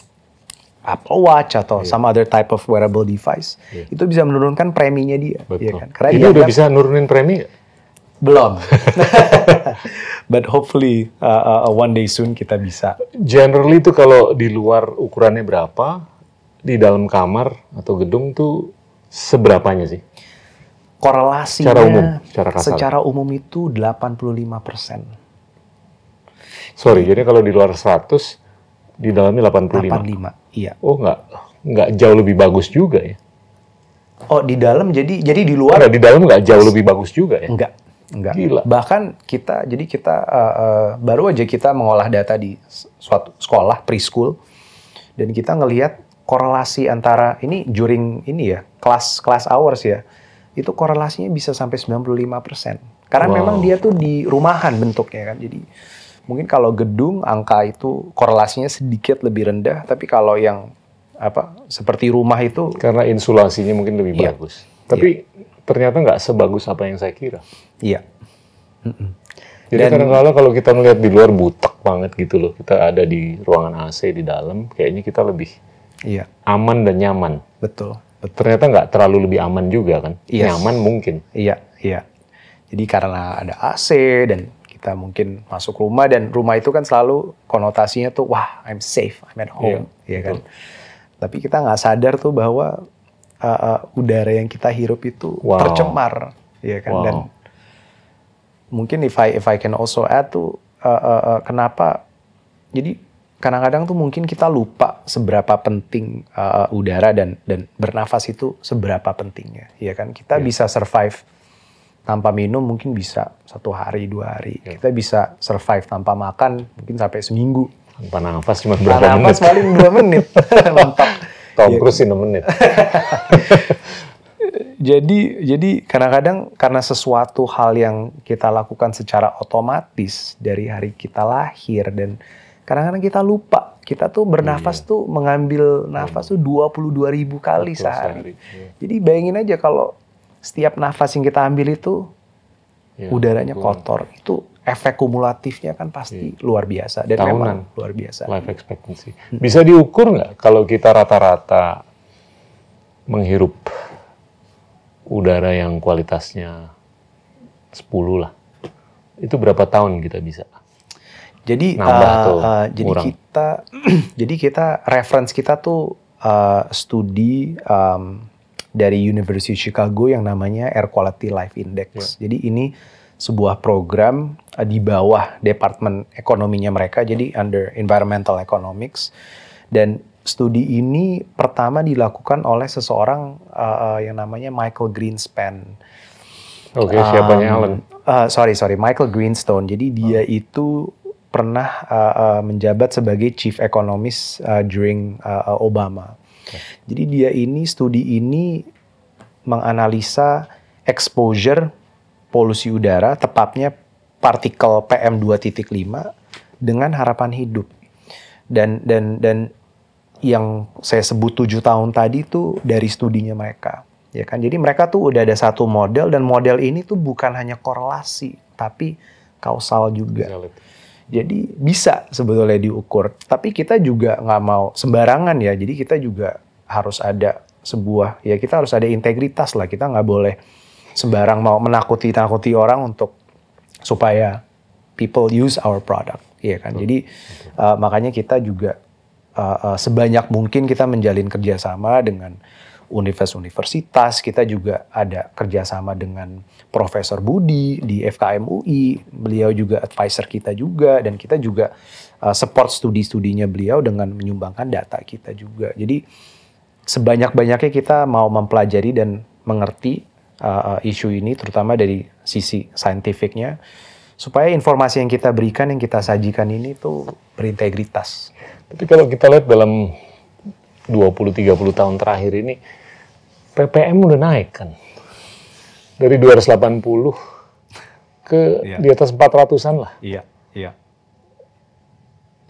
Apple Watch atau some other type of wearable device, itu bisa menurunkan preminya dia, ya Betul. kan? Karena Ini dia udah bisa nurunin premi belum, [laughs] [laughs] but hopefully uh, uh, one day soon kita bisa. Generally tuh kalau di luar ukurannya berapa, di dalam kamar atau gedung tuh seberapanya sih? Korelasinya Secara umum, secara kasar. secara umum itu 85 persen. Sorry, jadi kalau di luar 100, di dalamnya 85. 85, iya. Oh nggak, nggak jauh lebih bagus juga ya? Oh di dalam jadi jadi di Karena luar di dalam nggak jauh lebih bagus juga ya? enggak enggak. Gila. Bahkan kita jadi kita uh, uh, baru aja kita mengolah data di suatu sekolah preschool dan kita ngelihat korelasi antara ini during ini ya kelas kelas hours ya itu korelasinya bisa sampai 95 persen karena Wow. memang dia tuh di rumahan bentuknya kan jadi mungkin kalau gedung angka itu korelasinya sedikit lebih rendah tapi kalau yang apa seperti rumah itu Karena insulasinya mungkin lebih Iya. bagus. Tapi ternyata nggak sebagus apa yang saya kira. iya Jadi Dan- kadang-kadang kalau kita ngeliat di luar butek banget gitu loh, kita ada di ruangan AC di dalam, kayaknya kita lebih iya aman dan nyaman. betul Ternyata nggak terlalu lebih aman juga kan? Yes. Nyaman mungkin. Iya, iya. Jadi karena ada AC dan kita mungkin masuk rumah dan rumah itu kan selalu konotasinya tuh wah I'm safe, I'm at home, Iya, ya kan. Tapi kita nggak sadar tuh bahwa uh, uh, udara yang kita hirup itu Wow. tercemar, ya kan. Wow. Dan mungkin if I if I can also add tuh uh, uh, uh, kenapa jadi kadang-kadang tuh mungkin kita lupa seberapa penting uh, udara dan dan bernafas itu seberapa pentingnya ya kan kita bisa survive tanpa minum mungkin bisa satu hari dua hari kita bisa survive tanpa makan mungkin sampai seminggu Tanpa nafas cuma berapa Tanpa nafas menit? paling dua menit. Mentok. Tom. Cruise 6 menit. [laughs] Jadi jadi kadang-kadang karena sesuatu hal yang kita lakukan secara otomatis dari hari kita lahir dan kadang-kadang kita lupa kita tuh bernafas tuh mengambil nafas tuh 22 ribu kali Betul, sehari. Iya. Jadi bayangin aja kalau setiap nafas yang kita ambil itu Iya, udaranya betul. kotor itu efek kumulatifnya kan pasti luar biasa dan Tahunan. memang luar biasa. Life expectancy. Bisa diukur nggak kalau kita rata-rata menghirup udara yang kualitasnya 10 lah. Itu berapa tahun kita bisa? Jadi Nambah uh, tuh, uh, jadi kurang. kita [clears throat] jadi kita reference kita tuh uh, studi um, dari University Chicago yang namanya Air Quality Life Index. Ya. Jadi ini sebuah program uh, di bawah departemen ekonominya mereka jadi under environmental economics dan studi ini pertama dilakukan oleh seseorang uh, yang namanya Michael Greenspan. Oke, siapanya Um, Alan? uh, sorry sorry Michael Greenstone. Jadi dia itu pernah uh, uh, menjabat sebagai chief economist uh, during uh, Obama. Jadi dia ini studi ini menganalisa exposure polusi udara, tepatnya partikel PM 2.5 dengan harapan hidup. Dan dan dan yang saya sebut tujuh tahun tadi itu dari studinya mereka, ya kan? Jadi mereka tuh udah ada satu model dan model ini tuh bukan hanya korelasi, tapi kausal juga. Jadi bisa sebetulnya diukur, tapi kita juga nggak mau sembarangan ya. Jadi kita juga harus ada sebuah, ya kita harus ada integritas lah. Kita nggak boleh sembarang mau menakuti-nakuti orang untuk supaya people use our product, ya kan. Jadi uh, makanya kita juga uh, uh, sebanyak mungkin kita menjalin kerjasama dengan universitas-universitas. Kita juga ada kerjasama dengan Profesor Budi di FKM UI. Beliau juga advisor kita juga dan kita juga uh, support studi-studinya beliau dengan menyumbangkan data kita juga. Jadi sebanyak-banyaknya kita mau mempelajari dan mengerti uh, uh, isu ini terutama dari sisi saintifiknya supaya informasi yang kita berikan yang kita sajikan ini tuh berintegritas. Tapi kalau kita lihat dalam 20-30 tahun terakhir ini, PPM udah naik kan. Dari 280 ke Iya. di atas 400-an lah. Iya, iya.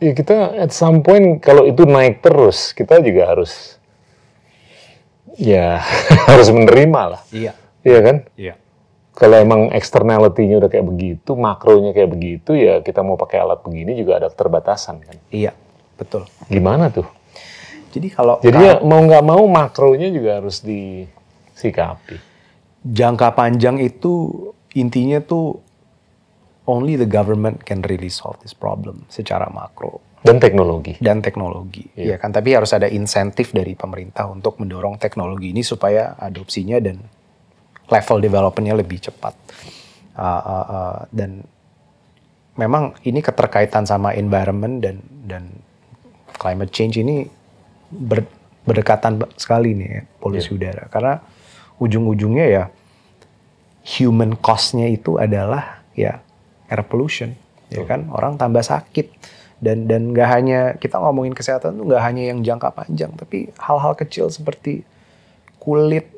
Ya kita at some point kalau itu naik terus, kita juga harus ya [laughs] harus menerima lah. Iya, Iya kan? iya. Kalau emang externality-nya udah kayak begitu, makronya kayak begitu, ya kita mau pakai alat begini juga ada keterbatasan kan. Iya, betul. Gimana tuh? Jadi kalau Jadi kalau ya mau nggak mau makronya juga harus disikapi. jangka panjang itu intinya tuh only the government can really solve this problem secara makro Dan teknologi. dan teknologi, Iya. ya kan. Tapi harus ada insentif dari pemerintah untuk mendorong teknologi ini supaya adopsinya dan level developmentnya lebih cepat. Uh, uh, uh, dan memang ini keterkaitan sama environment dan dan climate change ini ber- berdekatan sekali nih ya, polusi udara. Karena ujung-ujungnya ya human cost-nya itu adalah ya air pollution ya kan? Orang tambah sakit. Dan dan nggak hanya kita ngomongin kesehatan tuh nggak hanya yang jangka panjang tapi hal-hal kecil seperti kulit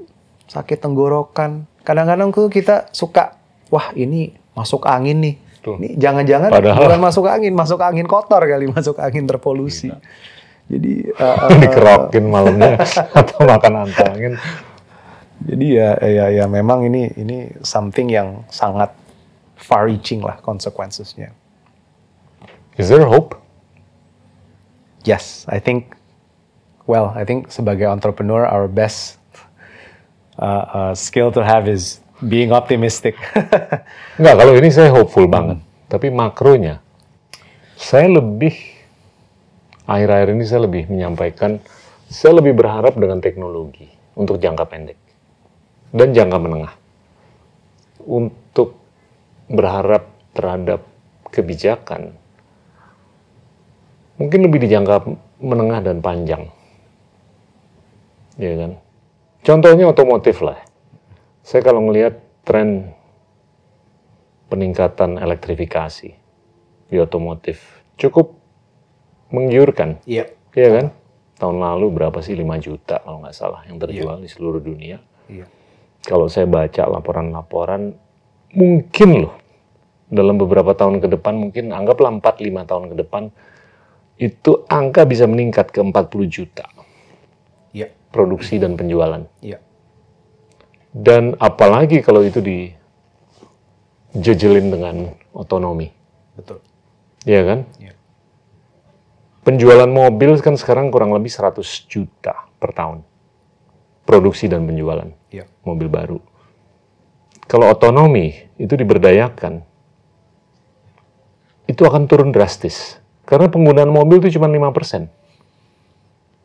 sakit tenggorokan. Kadang-kadang tuh kita suka wah ini masuk angin nih. Tuh. ini jangan-jangan bukan masuk angin masuk angin kotor kali masuk angin terpolusi jadi uh, [laughs] uh, Dikerokin malamnya [laughs] atau makan antangin. jadi ya ya ya memang ini ini something yang sangat far reaching lah consequences-nya. Is there hope? Yes, I think well, I think sebagai entrepreneur our best uh, uh, skill to have is being optimistic. [laughs] Enggak, kalau ini saya hopeful banget. Tapi makronya, saya lebih, akhir-akhir ini saya lebih menyampaikan, saya lebih berharap dengan teknologi untuk jangka pendek dan jangka menengah. Untuk berharap terhadap kebijakan, mungkin lebih di jangka menengah dan panjang. Ya kan? Contohnya otomotif lah. Saya kalau melihat tren peningkatan elektrifikasi di otomotif cukup menggiurkan. Iya. Iya kan? Tahun lalu berapa sih 5 juta kalau nggak salah yang terjual di seluruh dunia. Iya. Kalau saya baca laporan-laporan, mungkin loh dalam beberapa tahun ke depan, mungkin anggaplah 4-5 tahun ke depan, itu angka bisa meningkat ke 40 juta Iya. produksi dan penjualan. Iya. Dan apalagi kalau itu dijejelin dengan otonomi. Betul. Iya kan? Iya. Penjualan mobil kan sekarang kurang lebih 100 juta per tahun. Produksi dan penjualan Iya. mobil baru. Kalau otonomi itu diberdayakan, itu akan turun drastis. Karena penggunaan mobil itu cuma 5%.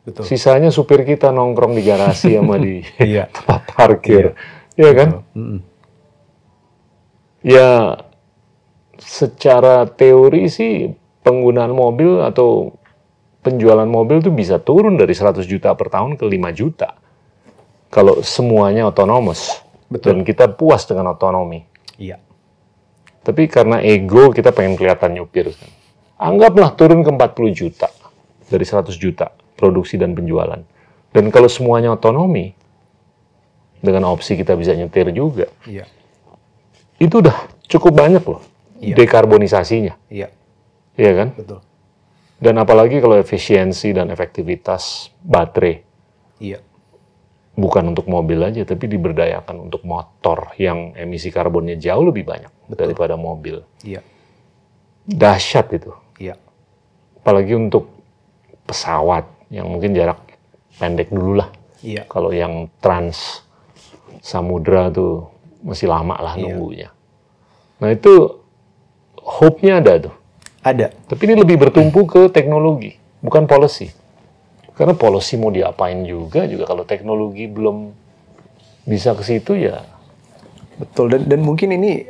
Betul. Sisanya supir kita nongkrong di garasi [laughs] sama di Iya. [laughs] tempat parkir. Iya kan? Mm-mm. Ya, secara teori sih penggunaan mobil atau penjualan mobil tuh bisa turun dari 100 juta per tahun ke 5 juta. Kalau semuanya otonomous. Dan Betul. kita puas dengan otonomi. Iya. Tapi karena ego kita pengen kelihatan nyupir. kan. Anggaplah turun ke 40 juta dari 100 juta produksi dan penjualan. Dan kalau semuanya otonomi, dengan opsi kita bisa nyetir juga, Iya. itu udah cukup banyak loh Iya. dekarbonisasinya, Iya. iya kan? Betul. Dan apalagi kalau efisiensi dan efektivitas baterai Iya. bukan untuk mobil aja, tapi diberdayakan untuk motor yang emisi karbonnya jauh lebih banyak daripada mobil. Iya. Dahsyat itu. Iya. Apalagi untuk pesawat yang mungkin jarak pendek dulu lah. Iya. Kalau yang trans samudra tuh masih lama lah Iya. nunggunya. Nah itu hope-nya ada tuh. Ada. Tapi ini lebih bertumpu ke teknologi, bukan policy. Karena policy mau diapain juga, juga kalau teknologi belum bisa ke situ ya Betul dan dan mungkin ini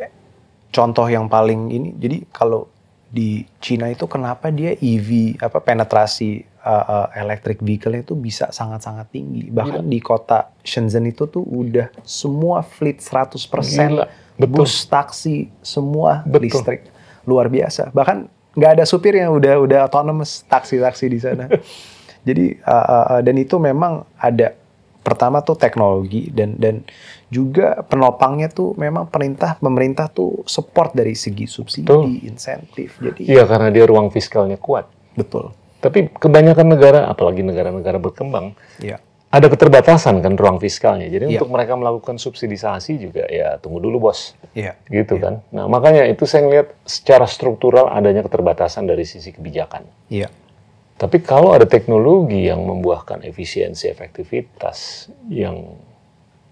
contoh yang paling ini jadi kalau di Cina itu kenapa dia EV apa penetrasi uh, uh, electric vehicle itu bisa sangat-sangat tinggi. Bahkan di kota Shenzhen itu tuh udah semua fleet 100% Gila, betul. bus, taksi, semua Betul. listrik. Luar biasa. Bahkan nggak ada supirnya udah udah autonomous taksi-taksi di sana. [laughs] Jadi uh, uh, uh, dan itu memang ada pertama tuh teknologi dan dan juga penopangnya tuh memang pemerintah pemerintah tuh support dari segi subsidi, Betul. insentif. Jadi iya karena dia ruang fiskalnya kuat. betul. Tapi kebanyakan negara, apalagi negara-negara berkembang, Iya. Ada keterbatasan kan ruang fiskalnya. Jadi Iya. untuk mereka melakukan subsidisasi juga ya tunggu dulu bos, Iya. gitu kan. Nah makanya itu saya ngelihat secara struktural adanya keterbatasan dari sisi kebijakan. Iya. Tapi kalau ada teknologi yang membuahkan efisiensi efektivitas yang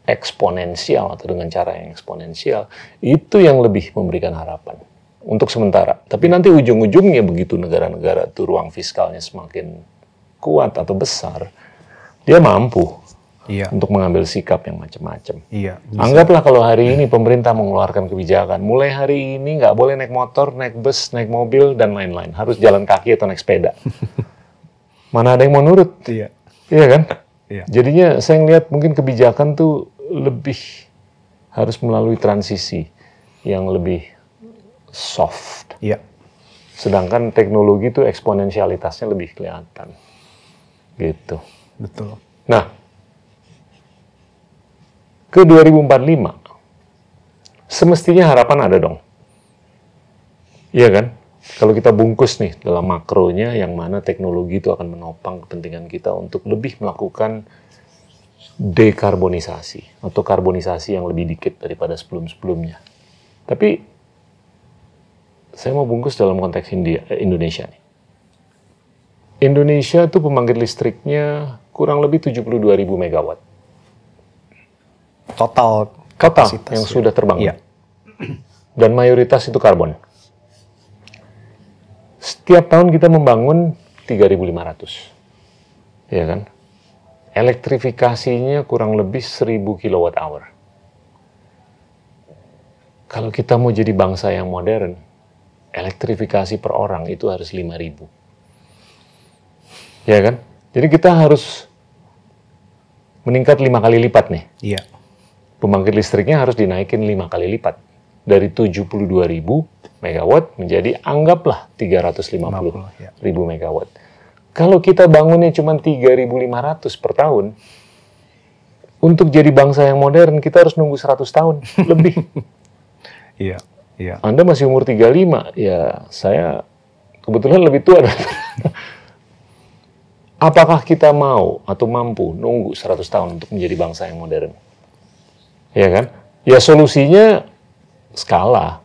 eksponensial atau dengan cara yang eksponensial, itu yang lebih memberikan harapan untuk sementara. Tapi nanti ujung-ujungnya begitu negara-negara itu ruang fiskalnya semakin kuat atau besar, dia mampu Iya. untuk mengambil sikap yang macam-macam. Iya. Anggaplah kalau hari ini pemerintah mengeluarkan kebijakan, mulai hari ini nggak boleh naik motor, naik bus, naik mobil, dan lain-lain. Harus jalan kaki atau naik sepeda. [laughs] Mana ada yang mau nurut? Iya. Iya kan? Iya. Jadinya saya ngelihat mungkin kebijakan tuh lebih harus melalui transisi yang lebih soft. Iya. Sedangkan teknologi itu eksponensialitasnya lebih kelihatan. Gitu. Betul. Nah, ke 2045, semestinya harapan ada dong. Iya kan? Kalau kita bungkus nih dalam makronya yang mana teknologi itu akan menopang kepentingan kita untuk lebih melakukan dekarbonisasi atau karbonisasi yang lebih dikit daripada sebelum-sebelumnya. Tapi saya mau bungkus dalam konteks India, eh, Indonesia nih. Indonesia tuh pembangkit listriknya kurang lebih 72.000 megawatt. Total Total kapasitas yang ya. sudah terbangun. Iya. [clears throat] Dan mayoritas itu karbon. Setiap tahun kita membangun 3.500. Ya kan? Elektrifikasinya kurang lebih 1000 kilowatt hour. Kalau kita mau jadi bangsa yang modern, elektrifikasi per orang itu harus 5000. Ya kan? Jadi kita harus meningkat lima kali lipat nih Iya. pembangkit listriknya harus dinaikin lima kali lipat dari 72.000 megawatt menjadi anggaplah 350.000 ya. megawatt. Kalau kita bangunnya cuma 3.500 per tahun, untuk jadi bangsa yang modern kita harus nunggu 100 tahun [laughs] lebih. Iya, iya. Anda masih umur 35, ya saya kebetulan lebih tua. [laughs] Apakah kita mau atau mampu nunggu 100 tahun untuk menjadi bangsa yang modern? Ya kan? Ya solusinya skala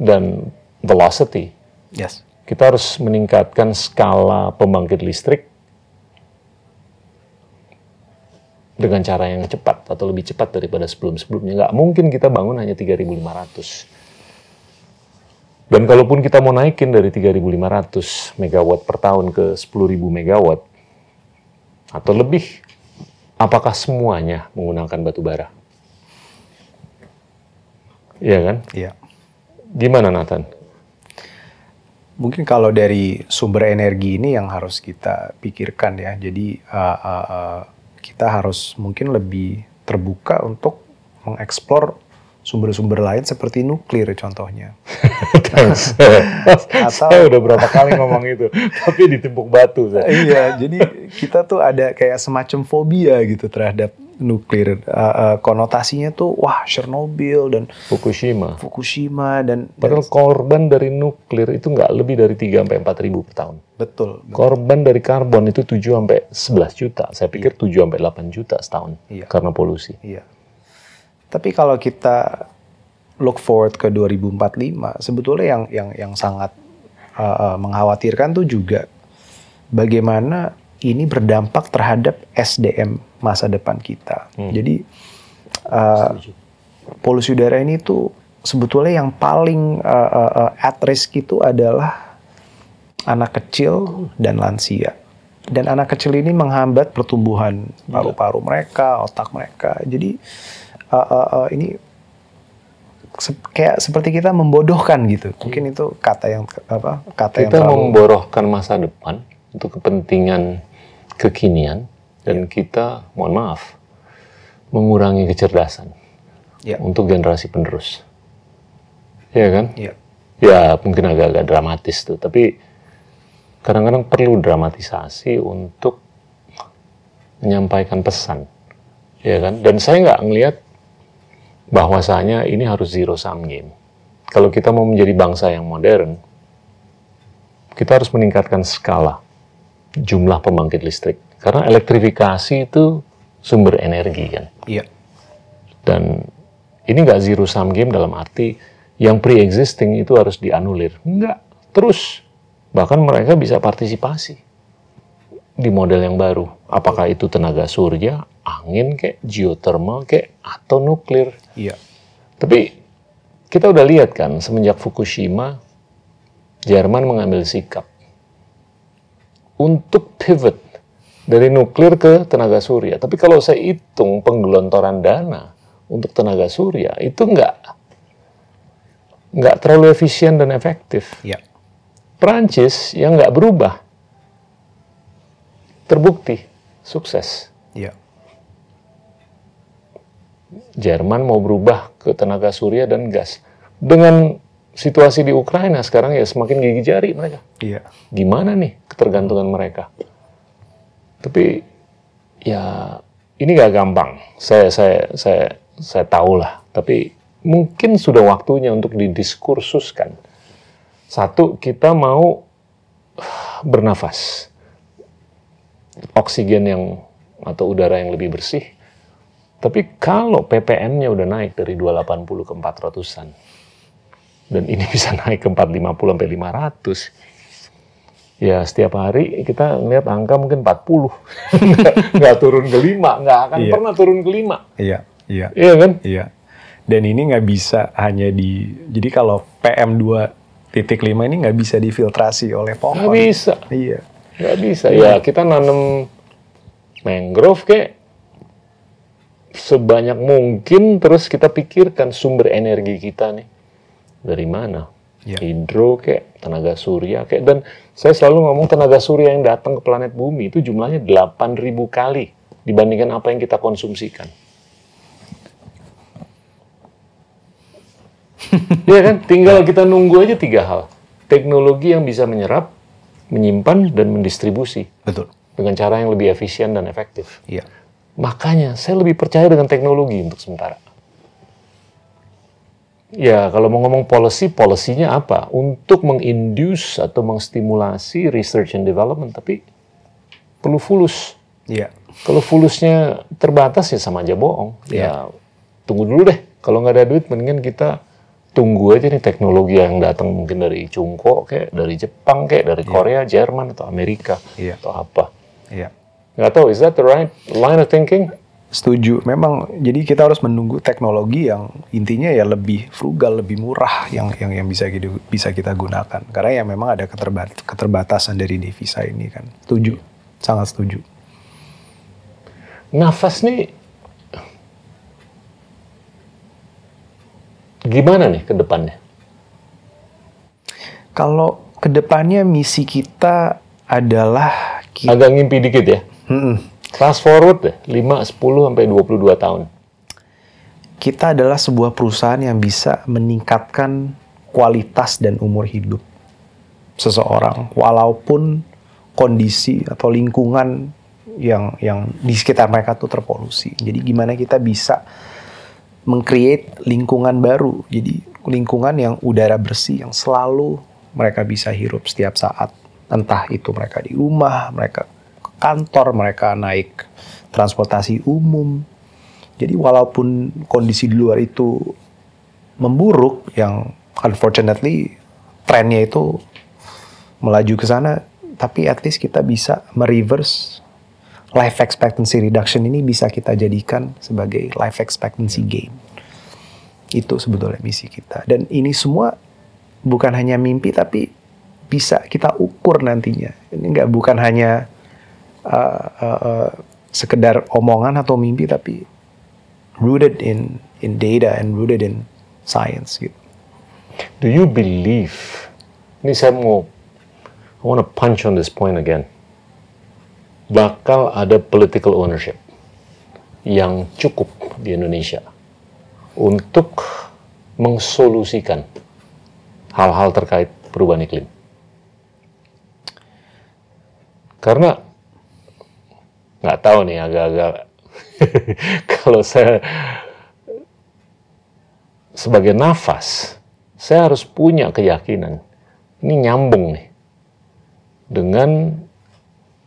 dan velocity. Yes. Kita harus meningkatkan skala pembangkit listrik dengan cara yang cepat atau lebih cepat daripada sebelum-sebelumnya. Nggak mungkin kita bangun hanya 3.500. Dan kalaupun kita mau naikin dari 3.500 megawatt per tahun ke 10.000 megawatt atau lebih, apakah semuanya menggunakan batu bara? Iya kan? Iya. Gimana Nathan? Mungkin kalau dari sumber energi ini yang harus kita pikirkan ya. Jadi uh, uh, uh, kita harus mungkin lebih terbuka untuk mengeksplor sumber-sumber lain seperti nuklir contohnya. [laughs] Atau- saya udah berapa kali ngomong itu, tapi ditimpuk batu saya. iya, jadi kita tuh ada kayak semacam fobia gitu terhadap nuklir. Uh, uh, konotasinya tuh wah Chernobyl dan Fukushima. Fukushima dan, dan Padahal korban dari nuklir itu nggak lebih dari 3 sampai 4 ribu per tahun. betul. Korban dari karbon itu 7 sampai 11 juta. Saya pikir 7 sampai 8 juta setahun Iya. karena polusi. Iya. Tapi kalau kita look forward ke 2045, sebetulnya yang yang yang sangat uh, mengkhawatirkan tuh juga bagaimana ini berdampak terhadap SDM masa depan kita. Jadi uh, polusi udara ini tuh sebetulnya yang paling uh, uh, uh, at risk itu adalah anak kecil dan lansia. Dan anak kecil ini menghambat pertumbuhan paru-paru mereka, otak mereka. Jadi uh, uh, uh, ini se- kayak seperti kita membodohkan gitu. Mungkin itu kata yang apa? Kata yang Kita terlalu memborohkan masa depan untuk kepentingan kekinian dan kita, mohon maaf, mengurangi kecerdasan Ya. untuk generasi penerus. Iya kan? Iya. Ya mungkin agak-agak dramatis tuh, tapi kadang-kadang perlu dramatisasi untuk menyampaikan pesan, ya kan? Dan saya nggak ngelihat bahwasanya ini harus zero sum game. Kalau kita mau menjadi bangsa yang modern, kita harus meningkatkan skala jumlah pembangkit listrik. Karena elektrifikasi itu sumber energi kan. Iya. Dan ini nggak zero sum game dalam arti yang pre-existing itu harus dianulir. Enggak, terus. Bahkan mereka bisa partisipasi di model yang baru. Apakah itu tenaga surya, angin kek, geothermal kek, atau nuklir. Iya. Tapi kita udah lihat kan semenjak Fukushima, Jerman mengambil sikap untuk pivot dari nuklir ke tenaga surya. Tapi kalau saya hitung penggelontoran dana untuk tenaga surya itu nggak nggak terlalu efisien dan efektif. Iya. Prancis yang nggak berubah terbukti sukses. Iya. Jerman mau berubah ke tenaga surya dan gas. Dengan situasi di Ukraina sekarang ya semakin gigi jari mereka. Iya. Gimana nih ketergantungan mereka? Tapi ya ini gak gampang. Saya saya saya saya tahu lah. Tapi mungkin sudah waktunya untuk didiskursuskan. Satu kita mau [sighs] bernafas oksigen yang atau udara yang lebih bersih. Tapi kalau ppm-nya udah naik dari 280 ke 400-an, dan ini [laughs] bisa naik ke 450 sampai 500, ya setiap hari kita ngeliat angka mungkin 40. [laughs] nggak, turun ke 5, nggak akan Iya. pernah turun ke 5. Iya. Iya. Iya kan? Iya. Dan ini nggak bisa hanya di. Jadi kalau PM 2.5 ini nggak bisa difiltrasi oleh pohon. Nggak bisa. Iya. Nggak bisa. Ya kita nanam mangrove kayak sebanyak mungkin terus kita pikirkan sumber energi kita nih dari mana Ya. hidro kayak tenaga surya kayak dan saya selalu ngomong tenaga surya yang datang ke planet bumi itu jumlahnya 8.000 kali dibandingkan apa yang kita konsumsikan [laughs] Iya kan tinggal kita nunggu aja tiga hal teknologi yang bisa menyerap menyimpan dan mendistribusi Betul. dengan cara yang lebih efisien dan efektif. Iya. Makanya saya lebih percaya dengan teknologi untuk sementara. Ya, kalau mau ngomong policy, polisinya apa? Untuk menginduce atau mengstimulasi research and development, tapi perlu fulus. Iya. Kalau fulusnya terbatas ya sama aja bohong. Ya, Iya. tunggu dulu deh. Kalau nggak ada duit, mendingan kita tunggu aja nih teknologi yang datang mungkin dari Cungko, kayak dari Jepang, kayak dari Korea, Jerman atau Amerika Iya. atau apa. Iya. Nggak tahu, is that the right line of thinking? Setuju. Memang jadi kita harus menunggu teknologi yang intinya ya lebih frugal, lebih murah yang yang yang bisa kita bisa kita gunakan. Karena ya memang ada keterbat- keterbatasan dari devisa ini kan. Setuju. Sangat setuju. Nafas nih gimana nih ke depannya? Kalau ke depannya misi kita adalah kita, Agak ngimpi dikit ya. Fast forward deh, 5, 10, sampai 22 tahun. kita adalah sebuah perusahaan yang bisa meningkatkan kualitas dan umur hidup seseorang walaupun kondisi atau lingkungan yang yang di sekitar mereka tuh terpolusi. Jadi gimana kita bisa mengcreate lingkungan baru. Jadi lingkungan yang udara bersih yang selalu mereka bisa hirup setiap saat. Entah itu mereka di rumah, mereka kantor, mereka naik transportasi umum. Jadi walaupun kondisi di luar itu memburuk yang unfortunately trennya itu melaju ke sana, tapi at least kita bisa mereverse life expectancy reduction ini bisa kita jadikan sebagai life expectancy gain. Itu sebetulnya misi kita. Dan ini semua bukan hanya mimpi tapi bisa kita ukur nantinya. Ini nggak bukan hanya uh, uh, uh, sekedar omongan atau mimpi tapi rooted in in data and rooted in science gitu. Do you believe? Ini saya mau, I want to punch on this point again. Bakal ada political ownership yang cukup di Indonesia untuk mengsolusikan hal-hal terkait perubahan iklim. Karena nggak tahu nih agak-agak. [laughs] Kalau saya sebagai nafas, saya harus punya keyakinan. Ini nyambung nih dengan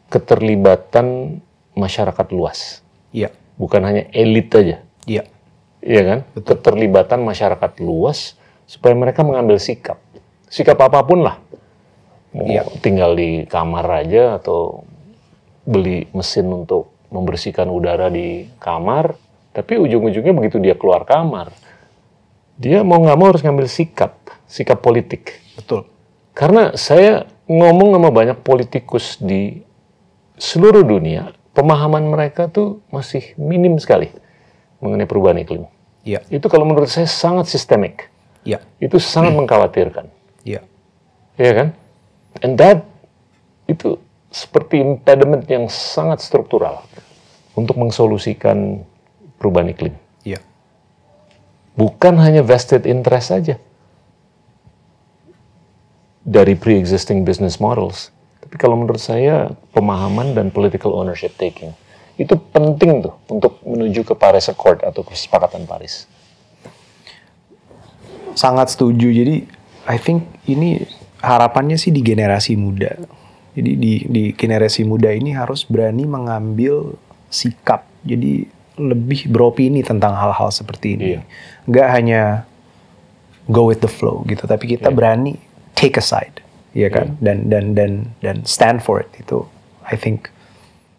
keterlibatan masyarakat luas, Iya, bukan hanya elit aja, iya, iya kan? Keterlibatan masyarakat luas supaya mereka mengambil sikap, sikap apa pun lah, mau Iya. tinggal di kamar aja atau beli mesin untuk membersihkan udara di kamar, tapi ujung-ujungnya begitu dia keluar kamar, dia mau nggak mau harus ngambil sikap, sikap politik. betul. Karena saya ngomong sama banyak politikus di seluruh dunia, pemahaman mereka tuh masih minim sekali mengenai perubahan iklim. Iya, Itu kalau menurut saya sangat sistemik. iya, Itu sangat mengkhawatirkan. iya, Iya kan? And that itu seperti impediment yang sangat struktural untuk mengsolusikan perubahan iklim. iya, Bukan hanya vested interest saja dari pre-existing business models. Tapi kalau menurut saya pemahaman dan political ownership taking itu penting tuh untuk menuju ke Paris Accord atau kesepakatan Paris. sangat setuju. Jadi I think ini harapannya sih di generasi muda. Jadi di di generasi muda ini harus berani mengambil sikap. Jadi lebih beropini tentang hal-hal seperti ini. Iya. Nggak hanya go with the flow gitu, tapi kita Iya. berani take a side, ya kan? Dan dan dan dan stand for it itu. I think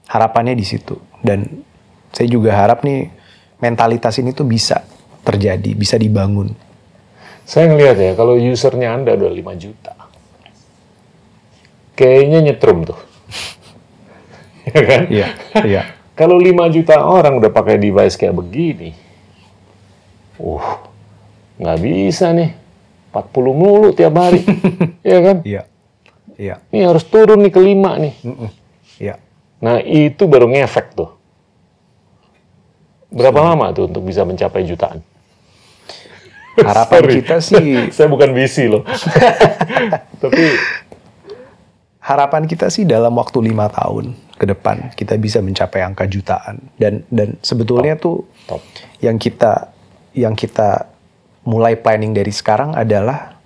harapannya di situ. Dan saya juga harap nih mentalitas ini tuh bisa terjadi, bisa dibangun. Saya ngelihat ya, kalau usernya Anda udah 5 juta, kayaknya nyetrum tuh. [laughs] ya kan? Iya, iya. Kalau 5 juta orang udah pakai device kayak begini, uh, nggak bisa nih. 40 mulu tiap hari. [laughs] ya kan? Iya. Iya. Ini harus turun nih ke 5 nih. Iya. Nah, itu baru ngefek tuh. Berapa lama tuh untuk bisa mencapai jutaan? Harapan [laughs] Sorry. kita sih Saya bukan visi loh. Tapi harapan kita sih dalam waktu lima tahun ke depan kita bisa mencapai angka jutaan. Dan dan sebetulnya tuh Top. yang kita yang kita mulai planning dari sekarang adalah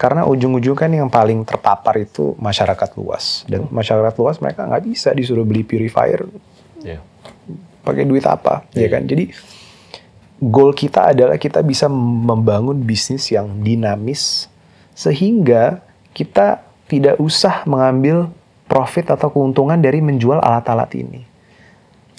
karena ujung-ujung kan yang paling terpapar itu masyarakat luas. Dan masyarakat luas mereka nggak bisa disuruh beli purifier Ya. pakai duit apa ya kan? Jadi goal kita adalah kita bisa membangun bisnis yang dinamis sehingga kita tidak usah mengambil profit atau keuntungan dari menjual alat-alat ini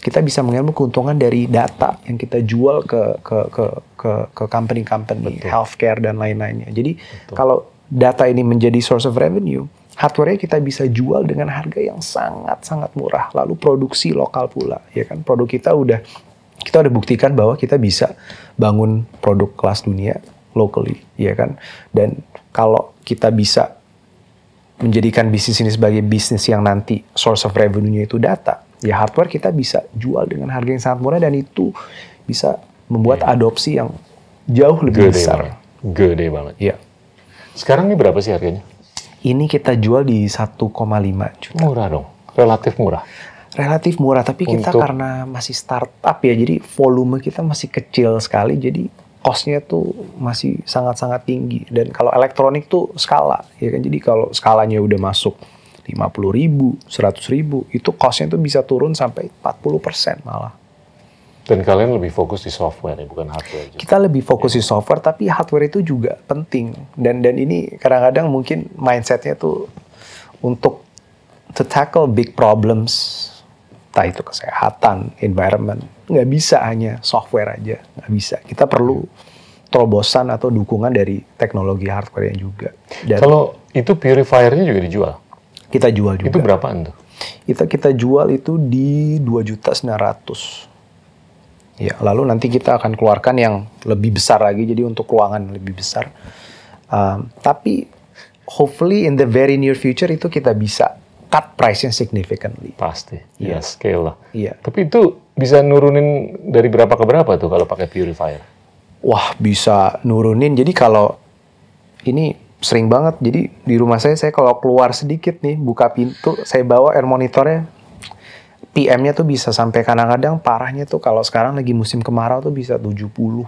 kita bisa mengambil keuntungan dari data yang kita jual ke ke ke ke ke company-company healthcare dan lain-lainnya. Jadi kalau data ini menjadi source of revenue, hardware-nya kita bisa jual dengan harga yang sangat-sangat murah. Lalu produksi lokal pula, ya kan? Produk kita udah kita udah buktikan bahwa kita bisa bangun produk kelas dunia locally, ya kan? Dan kalau kita bisa menjadikan bisnis ini sebagai bisnis yang nanti source of revenue-nya itu data, ya hardware kita bisa jual dengan harga yang sangat murah dan itu bisa membuat adopsi yang jauh lebih Gede besar. banget. Gede banget. Ya. Sekarang ini berapa sih harganya? Ini kita jual di 1,5 juta. Murah dong. Relatif murah. Relatif murah, tapi kita Untuk- karena masih startup ya, jadi volume kita masih kecil sekali, jadi cost-nya tuh masih sangat-sangat tinggi. Dan kalau elektronik tuh skala, ya kan? Jadi kalau skalanya udah masuk 50 ribu, 100 ribu, itu cost-nya tuh bisa turun sampai 40% malah. Dan kalian lebih fokus di software ya, bukan hardware. juga. kita lebih fokus di software tapi hardware itu juga penting dan dan ini kadang-kadang mungkin mindsetnya tuh untuk to tackle big problems entah itu kesehatan environment nggak bisa hanya software aja nggak bisa kita perlu terobosan atau dukungan dari teknologi hardware yang juga dan Kalau itu purifiernya juga dijual. kita jual juga Itu berapaan tuh? kita kita jual itu di 2 juta Ya, lalu nanti kita akan keluarkan yang lebih besar lagi, jadi untuk ruangan lebih besar. Um, tapi hopefully in the very near future itu kita bisa cut price-nya significantly. Pasti. Iya. Ya, scale lah. Iya. Tapi itu bisa nurunin dari berapa ke berapa tuh kalau pakai purifier? Wah, bisa nurunin. Jadi kalau ini sering banget. Jadi di rumah saya saya kalau keluar sedikit nih, buka pintu, saya bawa air monitornya PM-nya tuh bisa sampai kadang-kadang parahnya tuh kalau sekarang lagi musim kemarau tuh bisa 70.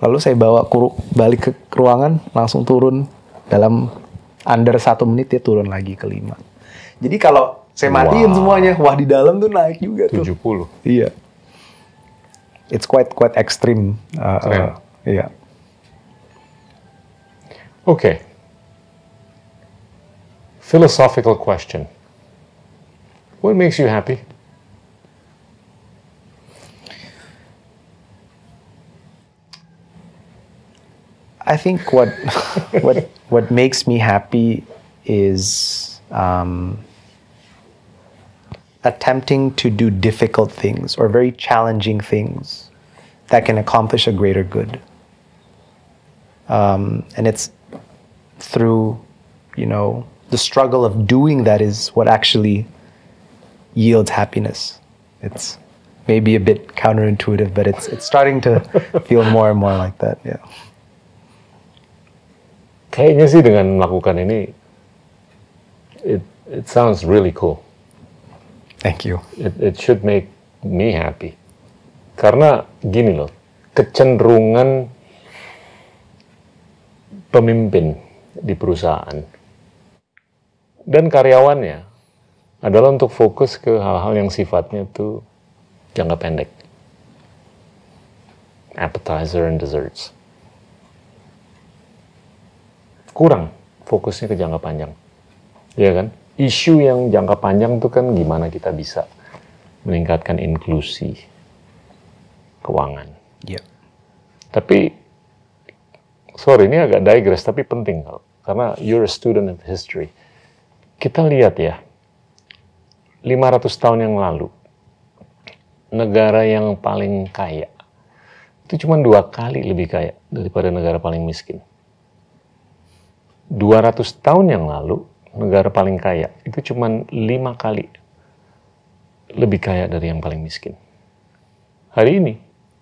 Lalu saya bawa kuru- balik ke ruangan langsung turun dalam under satu menit dia turun lagi ke 5. Jadi kalau saya matiin semuanya, wah di dalam tuh naik juga tuh. 70. Iya. It's quite quite extreme. Uh, Keren. uh, iya. Okay. Philosophical question. What makes you happy? I think what [laughs] what what makes me happy is um, attempting to do difficult things or very challenging things that can accomplish a greater good. Um, and it's through, you know, the struggle of doing that is what actually yields happiness. It's maybe a bit counterintuitive, but it's it's starting to [laughs] feel more and more like that. Yeah. Kayaknya sih dengan melakukan ini, it it sounds really cool. Thank you. It, it should make me happy. Karena gini loh, kecenderungan pemimpin di perusahaan dan karyawannya adalah untuk fokus ke hal-hal yang sifatnya tuh jangka pendek. Appetizer and desserts. Kurang fokusnya ke jangka panjang. Iya kan? Isu yang jangka panjang tuh kan gimana kita bisa meningkatkan inklusi keuangan. Yeah. Tapi sorry ini agak digress tapi penting karena you're a student of history. Kita lihat ya, 500 tahun yang lalu negara yang paling kaya itu cuma dua kali lebih kaya daripada negara paling miskin. 200 tahun yang lalu negara paling kaya itu cuma lima kali lebih kaya dari yang paling miskin. Hari ini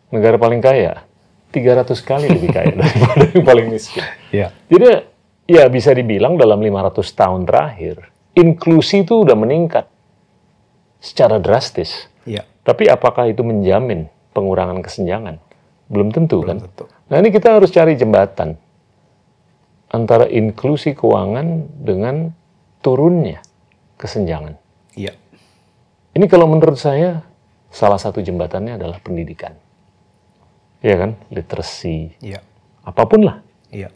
negara paling kaya 300 kali lebih kaya [laughs] daripada yang paling miskin. Yeah. Jadi ya bisa dibilang dalam 500 tahun terakhir, inklusi itu udah meningkat secara drastis. Iya. Tapi apakah itu menjamin pengurangan kesenjangan? Belum tentu kan? tentu. Nah ini kita harus cari jembatan antara inklusi keuangan dengan turunnya kesenjangan. Iya. Ini kalau menurut saya salah satu jembatannya adalah pendidikan. Ya kan? Literasi, Iya. apa pun lah. Iya.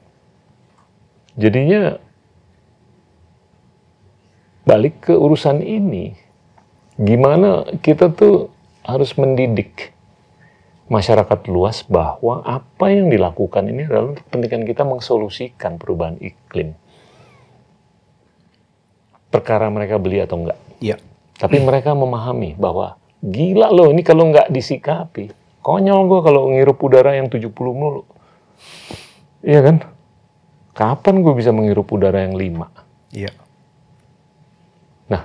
Jadinya balik ke urusan ini, gimana kita tuh harus mendidik masyarakat luas bahwa apa yang dilakukan ini adalah untuk kepentingan kita mensolusikan perubahan iklim. Perkara mereka beli atau enggak. Iya. Tapi mereka memahami bahwa gila loh ini kalau nggak disikapi. Konyol gue kalau ngirup udara yang 70 mulu. Iya kan? Kapan gue bisa menghirup udara yang 5? Iya. Nah,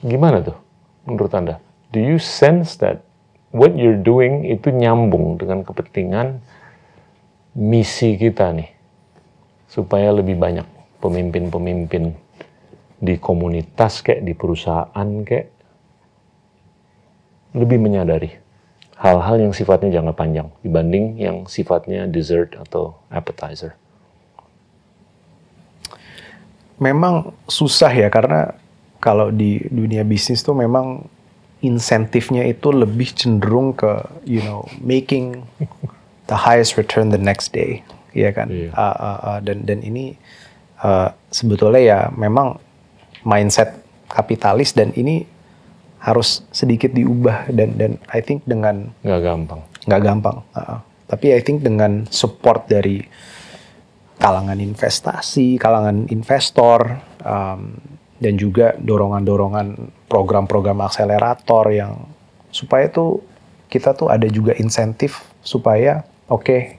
gimana tuh menurut Anda? Do you sense that what you're doing itu nyambung dengan kepentingan misi kita nih? Supaya lebih banyak pemimpin-pemimpin di komunitas kayak di perusahaan kayak lebih menyadari hal-hal yang sifatnya jangka panjang dibanding yang sifatnya dessert atau appetizer. Memang susah ya karena kalau di dunia bisnis tuh memang insentifnya itu lebih cenderung ke you know making the highest return the next day, ya kan? Iya. Uh, uh, uh, dan dan ini uh, sebetulnya ya memang mindset kapitalis dan ini harus sedikit diubah dan dan I think dengan Nggak gampang. nggak gampang. uh, tapi I think dengan support dari kalangan investasi, kalangan investor, um, dan juga dorongan-dorongan program-program akselerator yang supaya tuh kita tuh ada juga insentif supaya oke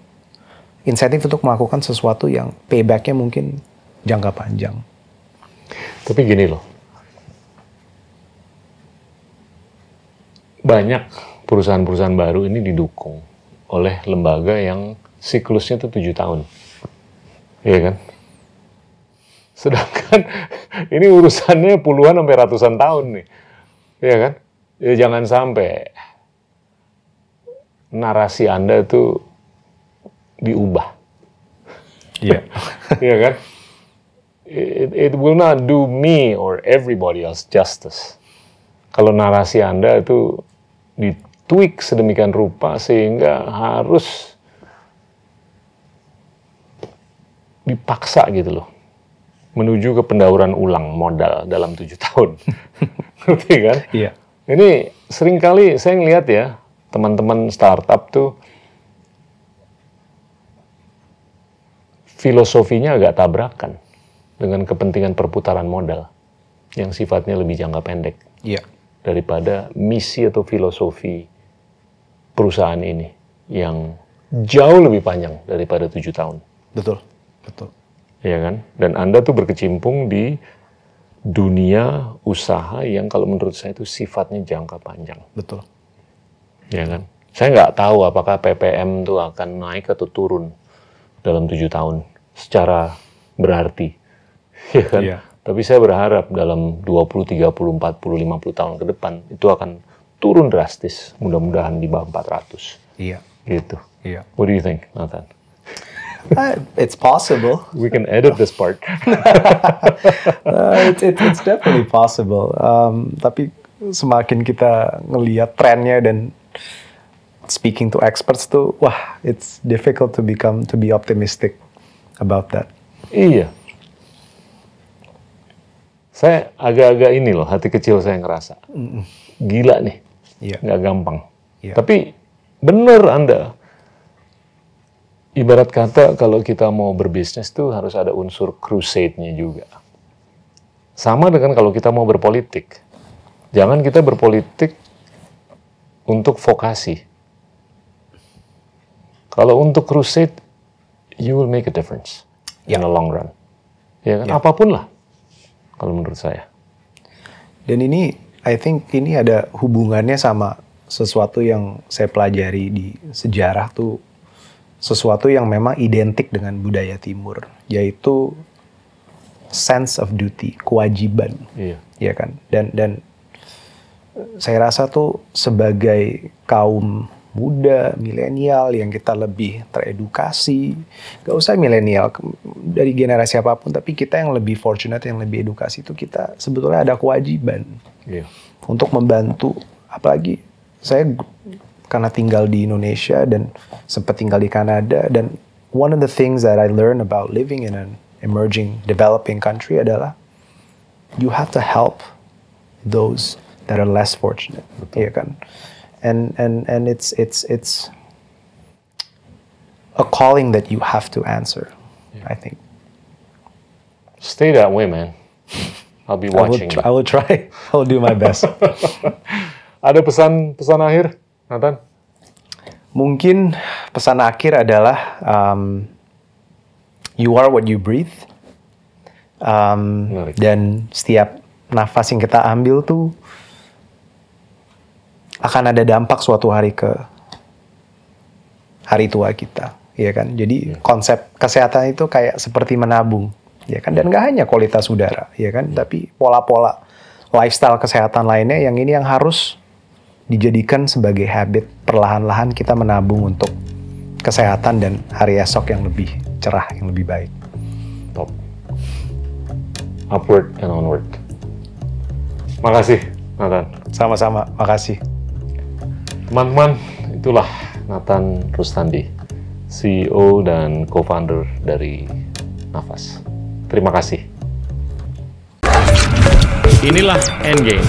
insentif untuk melakukan sesuatu yang paybacknya mungkin jangka panjang. Tapi gini loh, banyak perusahaan-perusahaan baru ini didukung oleh lembaga yang siklusnya itu tujuh tahun, iya kan? Sedangkan [laughs] ini urusannya puluhan sampai ratusan tahun nih, iya kan? Ya jangan sampai narasi Anda itu diubah, Iya. iya kan? [laughs] It, it will not do me or everybody else justice. Kalau narasi Anda itu ditweak sedemikian rupa sehingga harus dipaksa gitu loh menuju ke pendauran ulang modal dalam tujuh tahun. [laughs] Ngerti kan? Iya. Ini sering kali saya ngelihat ya teman-teman startup tuh filosofinya agak tabrakan dengan kepentingan perputaran modal yang sifatnya lebih jangka pendek Iya. daripada misi atau filosofi perusahaan ini yang jauh lebih panjang daripada tujuh tahun, Betul. Betul. ya kan? Dan Anda tuh berkecimpung di dunia usaha yang kalau menurut saya itu sifatnya jangka panjang, Betul. ya kan? Saya nggak tahu apakah PPM tuh akan naik atau turun dalam tujuh tahun secara berarti, ya kan? Iya. Tapi saya berharap dalam 20, 30, 40, 50 tahun ke depan itu akan turun drastis, mudah-mudahan di bawah 400 Iya. gitu. Iya. What do you think, Nathan? Uh, it's possible. We can edit this part. [laughs] Uh, it's, it's, it's definitely possible. Um, tapi semakin kita ngelihat trennya dan speaking to experts tuh, wah, it's difficult to become to be optimistic about that. iya. Saya agak-agak ini loh, hati kecil saya ngerasa. Gila nih, nggak gampang. Iya. Tapi bener Anda. Ibarat kata kalau kita mau berbisnis tuh harus ada unsur crusade-nya juga. Sama dengan kalau kita mau berpolitik. Jangan kita berpolitik untuk vokasi. Kalau untuk crusade, you will make a difference in the long run. Ya kan? Apa pun lah, kalau menurut saya. Dan ini, I think ini ada hubungannya sama sesuatu yang saya pelajari di sejarah tuh sesuatu yang memang identik dengan budaya timur, yaitu sense of duty, kewajiban, Iya. ya kan? Dan dan saya rasa tuh sebagai kaum muda, milenial yang kita lebih teredukasi, gak usah milenial dari generasi apa pun, tapi kita yang lebih fortunate, yang lebih edukasi itu kita sebetulnya ada kewajiban Iya. untuk membantu. Apalagi saya karena tinggal di Indonesia dan sempat tinggal di Kanada dan one of the things that I learned about living in an emerging developing country adalah you have to help those that are less fortunate. Iya kan and and and it's it's it's a calling that you have to answer I think Stay that way, man. I'll be I will, watching. try, I will try I will do my best [laughs] Ada pesan-pesan akhir, Nathan? Mungkin pesan akhir adalah um, you are what you breathe. Um, Menarik. dan setiap nafas yang kita ambil tuh akan ada dampak suatu hari ke hari tua kita, ya kan? Jadi konsep kesehatan itu kayak seperti menabung, ya kan? Dan nggak hanya kualitas udara, ya kan? Tapi pola-pola lifestyle kesehatan lainnya yang ini yang harus dijadikan sebagai habit perlahan-lahan kita menabung untuk kesehatan dan hari esok yang lebih cerah, yang lebih baik. Top. Upward and onward. Makasih, Nathan. Sama-sama, makasih. Teman-teman, itulah Nathan Rustandi, CEO dan co-founder dari Nafas. Terima kasih. Inilah Endgame.